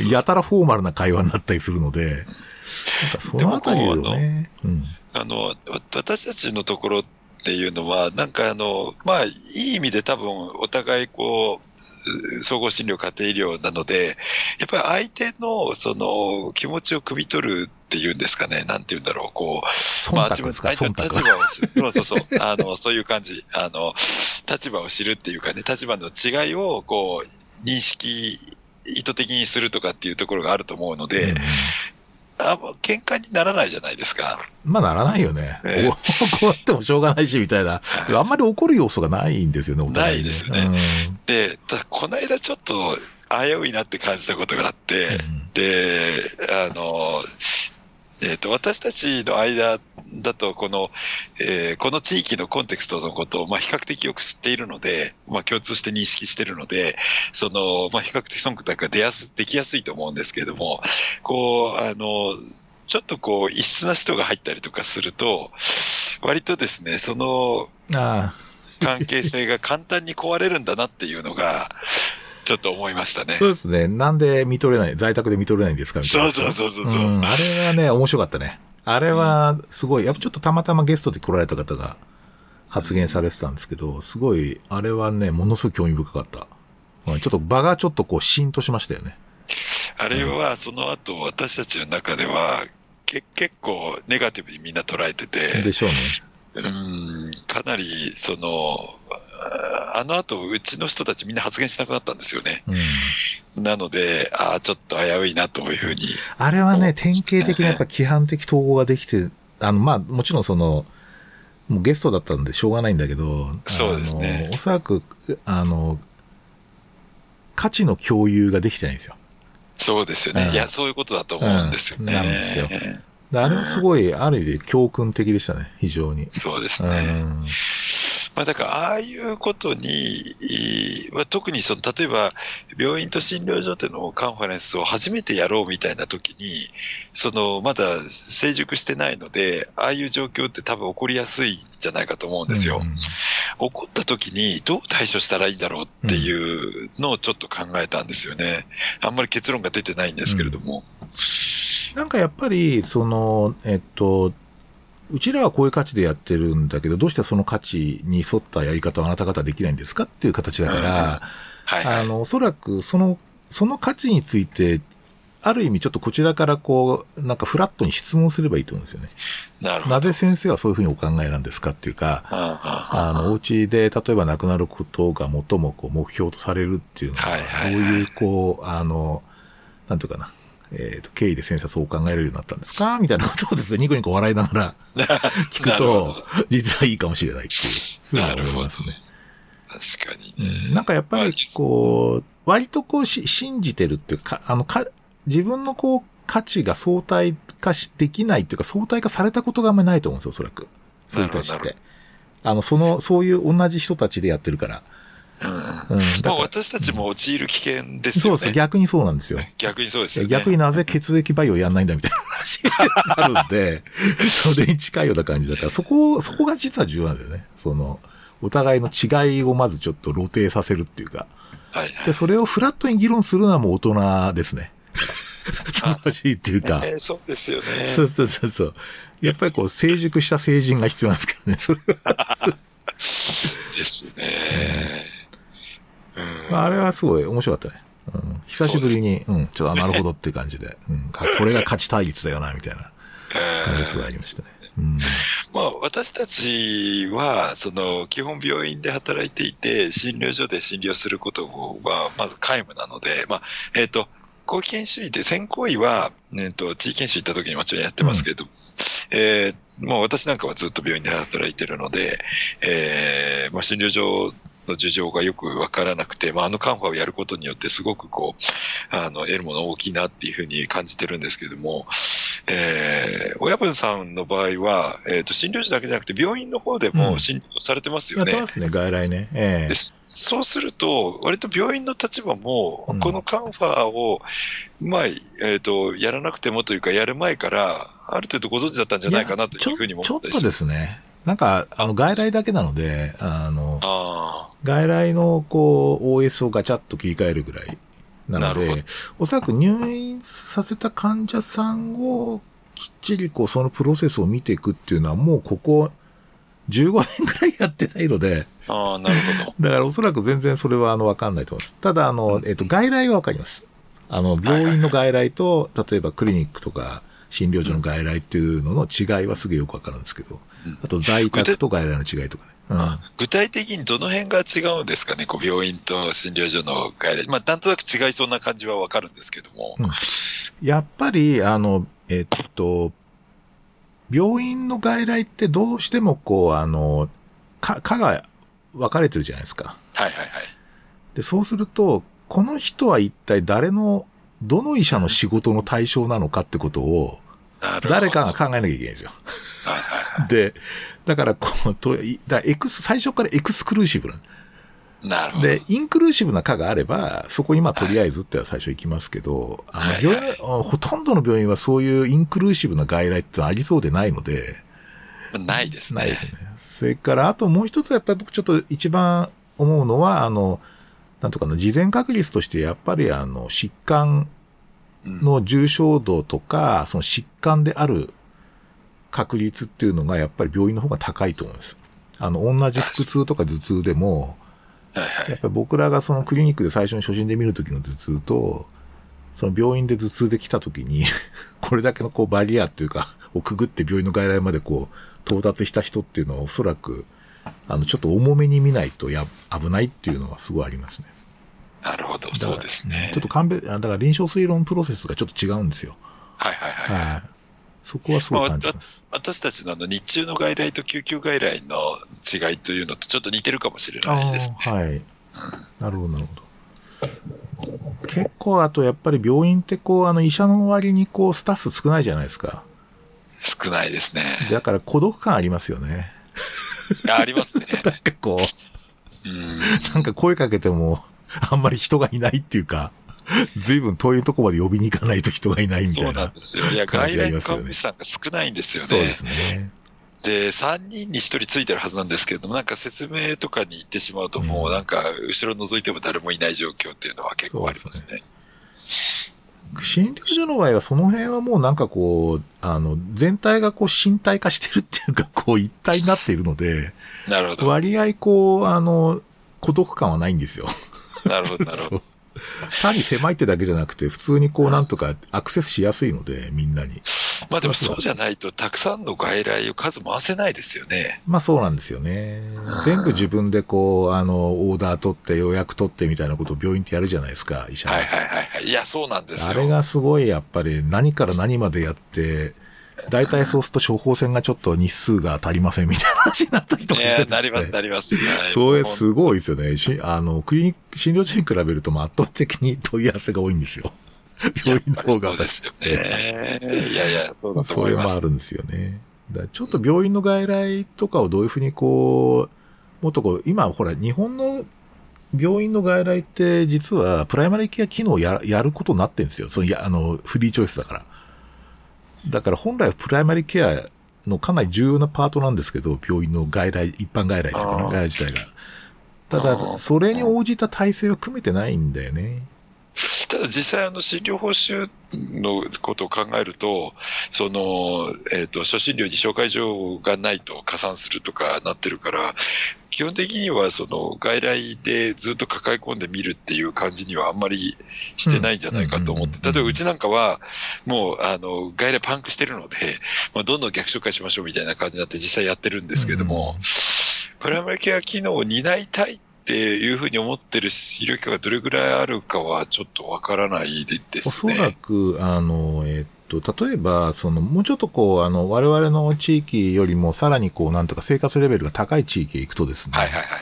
う、やたらフォーマルな会話になったりするので、なんかそのあたりをね。あの、私たちのところっていうのは、なんかあの、まあ、いい意味で多分お互いこう、総合診療家庭医療なので、やっぱり相手のその気持ちを汲み取るっていうんですかね、なんて言うんだろう、こう、まあ、自分の立場を知る。そうそうそう。あの、そういう感じ。あの、立場を知るっていうかね、立場の違いをこう、認識、意図的にするとかっていうところがあると思うので、うんあ喧嘩にならないじゃないですか。まあならないよね。えー、こうやってもしょうがないし、みたいな。あんまり怒る要素がないんですよね、お互い、ね、ないですね。うん、で、ただこの間ちょっと危ういなって感じたことがあって、うん、で、あの、えっ、ー、と、私たちの間だと、この、えー、この地域のコンテクストのことを、まあ、比較的よく知っているので、まあ、共通して認識しているので、その、まあ、比較的忖度が出やす、できやすいと思うんですけれども、こう、あの、ちょっとこう、異質な人が入ったりとかすると、割とですね、その、関係性が簡単に壊れるんだなっていうのが、ちょっと思いましたね。そうですね。なんで見とれない、在宅で見とれないんですかみたいな。そうそうそうそう、うん、あれはね、面白かったね。あれは、すごい、やっぱちょっとたまたまゲストで来られた方が発言されてたんですけど、すごい、あれはね、ものすごい興味深かった。ちょっと場がちょっとこう、シーンとしましたよね。あれは、その後、私たちの中では、け結構ネガティブにみんな捉えてて。でしょうね。うん、かなり、その、あの後、うちの人たちみんな発言しなくなったんですよね。うん、なので、ああ、ちょっと危ういなというふうに。あれはね、典型的なやっぱ規範的統合ができて、あの、まあ、もちろんその、もうゲストだったんでしょうがないんだけど、そうですね。おそらく、あの、価値の共有ができてないんですよ。そうですよね。うん、いや、そういうことだと思うんですよね。うん、なんですよ。あれはすごい、ある意味教訓的でしたね、非常に。そうですね。うんまあ、だから、ああいうことに、まあ、特にその、例えば、病院と診療所でのカンファレンスを初めてやろうみたいな時に、その、まだ成熟してないので、ああいう状況って多分起こりやすいんじゃないかと思うんですよ。うん、起こった時にどう対処したらいいんだろうっていうのをちょっと考えたんですよね。あんまり結論が出てないんですけれども。うん、なんかやっぱり、その、えっと、うちらはこういう価値でやってるんだけど、どうしてその価値に沿ったやり方をあなた方できないんですかっていう形だから、はいはい、あの、おそらくその、その価値について、ある意味ちょっとこちらからこう、なんかフラットに質問すればいいと思うんですよね。なるほど。なぜ先生はそういうふうにお考えなんですかっていうか、あの、お家で例えば亡くなることが最もこう目標とされるっていうのは、どういうこう、あの、なんていうかな、えっ、ー、と、経緯で先生はそう考えれるようになったんですか？みたいなことをですね、ニコニコ笑いながら 聞くと、実はいいかもしれないっていうふうに思いますね。確かに、ね、うん。なんかやっぱり、こう、割とこうし、信じてるっていうか、あの、か、自分のこう、価値が相対化し、できないっていうか、相対化されたことがあんまりないと思うんですよ、おそらく。そういう人たちって。あの、その、そういう同じ人たちでやってるから。うん。うん、まあ私たちも陥る危険ですよね。そうです。逆にそうなんですよ。逆にそうですよ、ね、逆になぜ血液培養やんないんだみたいな話になるんで、それに近いような感じだから、そこ、そこが実は重要なんだよね。その、お互いの違いをまずちょっと露呈させるっていうか。はい、はい、で、それをフラットに議論するのはもう大人ですね。素晴らしいっていうか。えー、そうですよね。そうそうそうそう。やっぱりこう、成熟した成人が必要なんですけどね、それは。ですね。まあ、あれはすごい面白かったね。うん、久しぶりに、ううん、ちょっとなるほどっていう感じで、うん、これが価値対立だよな、みたいな。感じがすごいありましたね。うん。まあ、私たちは、その、基本病院で働いていて、診療所で診療することは、まず皆無なので、まあ、えっ、ー、と、後期研修医で先行医は、えっ、ー、と、地域研修行った時にもちろんやってますけど、うん、えー、もう私なんかはずっと病院で働いてるので、えー、まあ、診療所の事情がよくわからなくて、まあ、あのカンファをやることによってすごくこう、あの、得るもの大きいなっていうふうに感じてるんですけども、えー、親分さんの場合は、えっ、ー、と、診療所だけじゃなくて病院の方でも診療されてますよね。うん、やってますね、外来ね。えー、そうすると、割と病院の立場も、このカンファを、まあ、えっ、ー、と、やらなくてもというか、やる前から、ある程度ご存知だったんじゃないかなというふうに思ったりちょっとですね。なんか、あの、外来だけなので、あの、あ外来の、こう、OS をガチャッと切り替えるぐらいなので、おそらく入院させた患者さんをきっちりこう、そのプロセスを見ていくっていうのはもうここ15年くらいやってないので、ああ、なるほど。だからおそらく全然それはあの、わかんないと思います。ただあの、えっ、と、外来はわかります。あの、病院の外来と、例えばクリニックとか、診療所の外来っていうのの違いはすげえよくわかるんですけど、あと在宅と外来の違いとかね。うん、具体的にどの辺が違うんですかね、こう病院と診療所の外来。まあ、なんとなく違いそうな感じはわかるんですけども。うん、やっぱり、あの、えっと、病院の外来ってどうしてもこう、あの、か、かが分かれてるじゃないですか。はいはいはい。で、そうすると、この人は一体誰の、どの医者の仕事の対象なのかってことを、誰かが考えなきゃいけないんですよ。はいはいはい。で、だからこう、と、だエクス、最初からエクスクルーシブななるほど。で、インクルーシブな科があれば、そこ今とりあえずって最初行きますけど、はい、あの、病院、はいはい、ほとんどの病院はそういうインクルーシブな外来ってありそうでないので、ないですね。ないですね。それから、あともう一つやっぱり僕ちょっと一番思うのは、あの、なんとかの事前確率としてやっぱりあの、疾患の重症度とか、その疾患である確率っていうのがやっぱり病院の方が高いと思うんです。あの、同じ腹痛とか頭痛でも、やっぱり僕らがそのクリニックで最初に初診で見るときの頭痛と、その病院で頭痛で来たときに これだけのこうバリアっていうか、をくぐって病院の外来までこう、到達した人っていうのはおそらく、あの、ちょっと重めに見ないとや、危ないっていうのはすごいありますね。なるほど、そうですね。ちょっと勘弁、だから臨床推論プロセスがちょっと違うんですよ。はいはいはい。はいそこはすごい感じます。まあ、私たちのあの日中の外来と救急外来の違いというのとちょっと似てるかもしれないですね。はい。なるほど、なるほど。結構、あとやっぱり病院ってこう、あの医者の割にこう、スタッフ少ないじゃないですか。少ないですね。だから孤独感ありますよね。ありますね。なんかこう、うん、なんか声かけても、あんまり人がいないっていうか、随分遠いとこまで呼びに行かないと人がいないみたいな、そうなんですよ。いや、外来の看護師さんが少ないんですよね。そうですね。で、3人に1人ついてるはずなんですけれども、なんか説明とかに行ってしまうと、もうなんか、後ろ覗いても誰もいない状況っていうのは結構ありますね。診療所の場合はその辺はもうなんかこう、あの、全体がこう身体化してるっていうか、こう一体になっているので、なるほど。割合こう、あの、孤独感はないんですよ。なるほど、なるほど。単に狭いってだけじゃなくて、普通にこうなんとかアクセスしやすいので、みんなに。まあでもそうじゃないと、たくさんの外来を数回せないですよね。まあそうなんですよね。全部自分でこう、あの、オーダー取って予約取ってみたいなことを病院ってやるじゃないですか、医者はいはいはい。いや、そうなんですよ。あれがすごいやっぱり何から何までやって、大体そうすると処方箋がちょっと日数が足りませんみたいな話になったりとかして、ね、なります、なります。それすごいですよね。しあの、クリニック、診療所に比べると圧倒的に問い合わせが多いんですよ。病院の方が。そうですよね。いやいや、そうだと思います。それもあるんですよね。だちょっと病院の外来とかをどういうふうにこう、もっとこう、今ほら、日本の病院の外来って実はプライマリーケア機能をややることになってるんですよ。そのや、あの、フリーチョイスだから。だから本来はプライマリケアのかなり重要なパートなんですけど、病院の外来、一般外来とかね、外来自体が。ただ、それに応じた体制は組めてないんだよね。ただ実際あの診療報酬のことを考えると、その、えっ、ー、と、初診料に紹介状がないと加算するとかなってるから、基本的にはその外来でずっと抱え込んでみるっていう感じにはあんまりしてないんじゃないかと思って、例えばうちなんかは、もうあの外来パンクしてるので、まあ、どんどん逆紹介しましょうみたいな感じになって実際やってるんですけども、プライマリケア機能を担いたいっていうふうに思ってる医療機関がどれぐらいあるかはちょっとわからないですね。おそらく、あの、えっ、と、例えば、その、もうちょっとこう、あの、我々の地域よりもさらにこう、なんとか生活レベルが高い地域へ行くとですね、はいはいはいはい。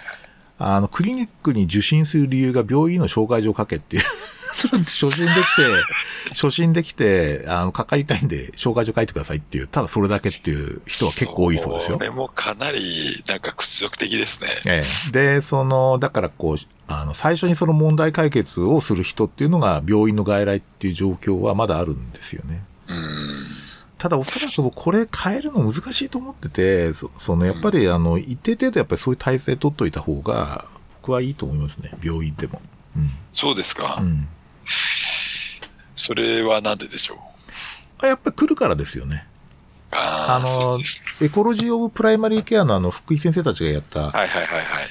あの、クリニックに受診する理由が病院の紹介状書けっていう。それ初診できて、初診できて、あの、かかりたいんで、紹介状書いてくださいっていう、ただそれだけっていう人は結構多いそうですよ。これもかなり、なんか屈辱的ですね。ええ。で、その、だからこう、あの、最初にその問題解決をする人っていうのが病院の外来っていう状況はまだあるんですよね。うん。ただおそらくこれ変えるの難しいと思ってて、そそのやっぱりあの、一定程度やっぱりそういう体制取っといた方が、僕はいいと思いますね。病院でも。うん。そうですか。うん。それはなんででしょう？あやっぱり来るからですよね。あの。 ecology of primary care のあの、福井先生たちがやった。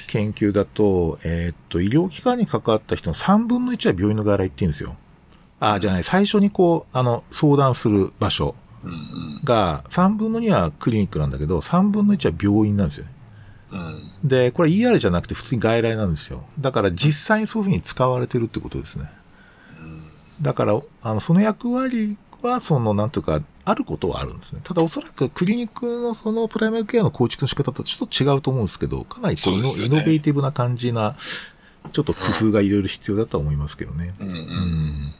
研究だと、えーっと、医療機関に関わった人の3分の1は病院の外来って言うんですよ。あ、じゃない、最初にこう、あの、相談する場所うんが、3分の2はクリニックなんだけど、3分の1は病院なんですよね。で、これ ER じゃなくて普通に外来なんですよ。だから実際にそういうふうに使われてるってことですね。だから、あの、その役割は、その、なんというか、あることはあるんですね。ただおそらくクリニックのそのプライマリケアの構築の仕方とちょっと違うと思うんですけど、かなりこうねイノベーティブな感じな、ちょっと工夫がいろいろ必要だとは思いますけどね。うんう。うんん。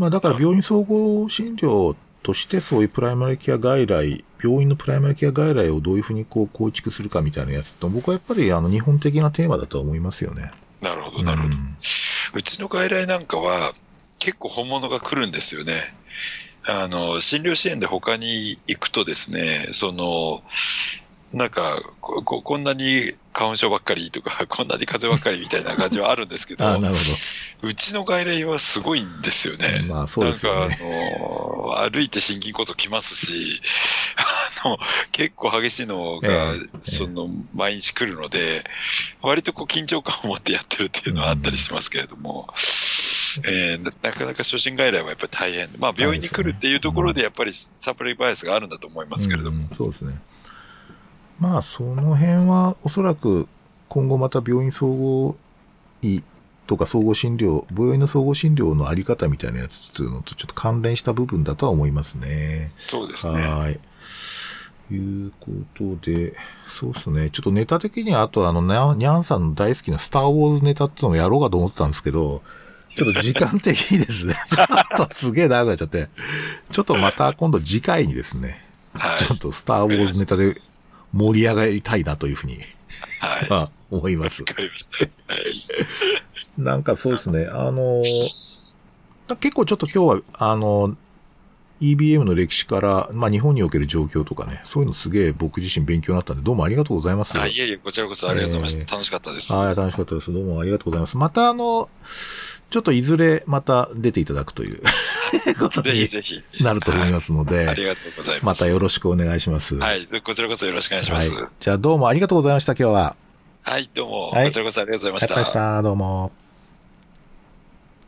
まあだから病院総合診療としてそういうプライマリケア外来、病院のプライマリケア外来をどういうふうにこう構築するかみたいなやつと、僕はやっぱりあの日本的なテーマだと思いますよね。なるほどなるほど。うんうちの外来なんかは結構本物が来るんですよね。あの、診療支援で他に行くとですね、その、なんかここ、こんなに花粉症ばっかりとか、こんなに風邪ばっかりみたいな感じはあるんですけど、ああ、なるほうちの外来はすごいんですよね。まあそうですよねなんか、あの、歩いて心筋梗塞来ますし、あの、結構激しいのが、ええその、毎日来るので、割とこう緊張感を持ってやってるっていうのはあったりしますけれども、えーななかなか初診外来はやっぱり大変。まあ、病院に来るっていうところで、やっぱりサプライバイアスがあるんだと思いますけれども。うんそうですね。まあ、その辺は、おそらく、今後また病院総合医とか総合診療、病院の総合診療のあり方みたいなやつっていうのとちょっと関連した部分だとは思いますね。そうですね。はい。いうことで、そうですね。ちょっとネタ的には、あとあの、ニャンさんの大好きなスターウォーズネタっていうのをやろうかと思ってたんですけど、ちょっと時間的にですね、ちょっとすげえ長くなっちゃって、ちょっとまた今度次回にですね、はい。ちょっとスターウォーズネタで盛り上がりたいなというふうに、はい。まあ、思いますわ。かりました。はい。なんかそうですね、あの、結構ちょっと今日は、あの、EBM の歴史から、まあ日本における状況とかね、そういうのすげえ僕自身勉強になったんで、どうもありがとうございます。あいえいえ、こちらこそありがとうございました。え楽しかったです。はい、楽しかったです。どうもありがとうございます。またあの、ちょっといずれまた出ていただくという ことに。なると思いますので、ありがとうございます。またよろしくお願いします。はい。こちらこそよろしくお願いしまはいす。。じゃあどうもありがとうございました、今日は。はい、どうも、はいこちらこそありがとうございまありがとうございました。どうも。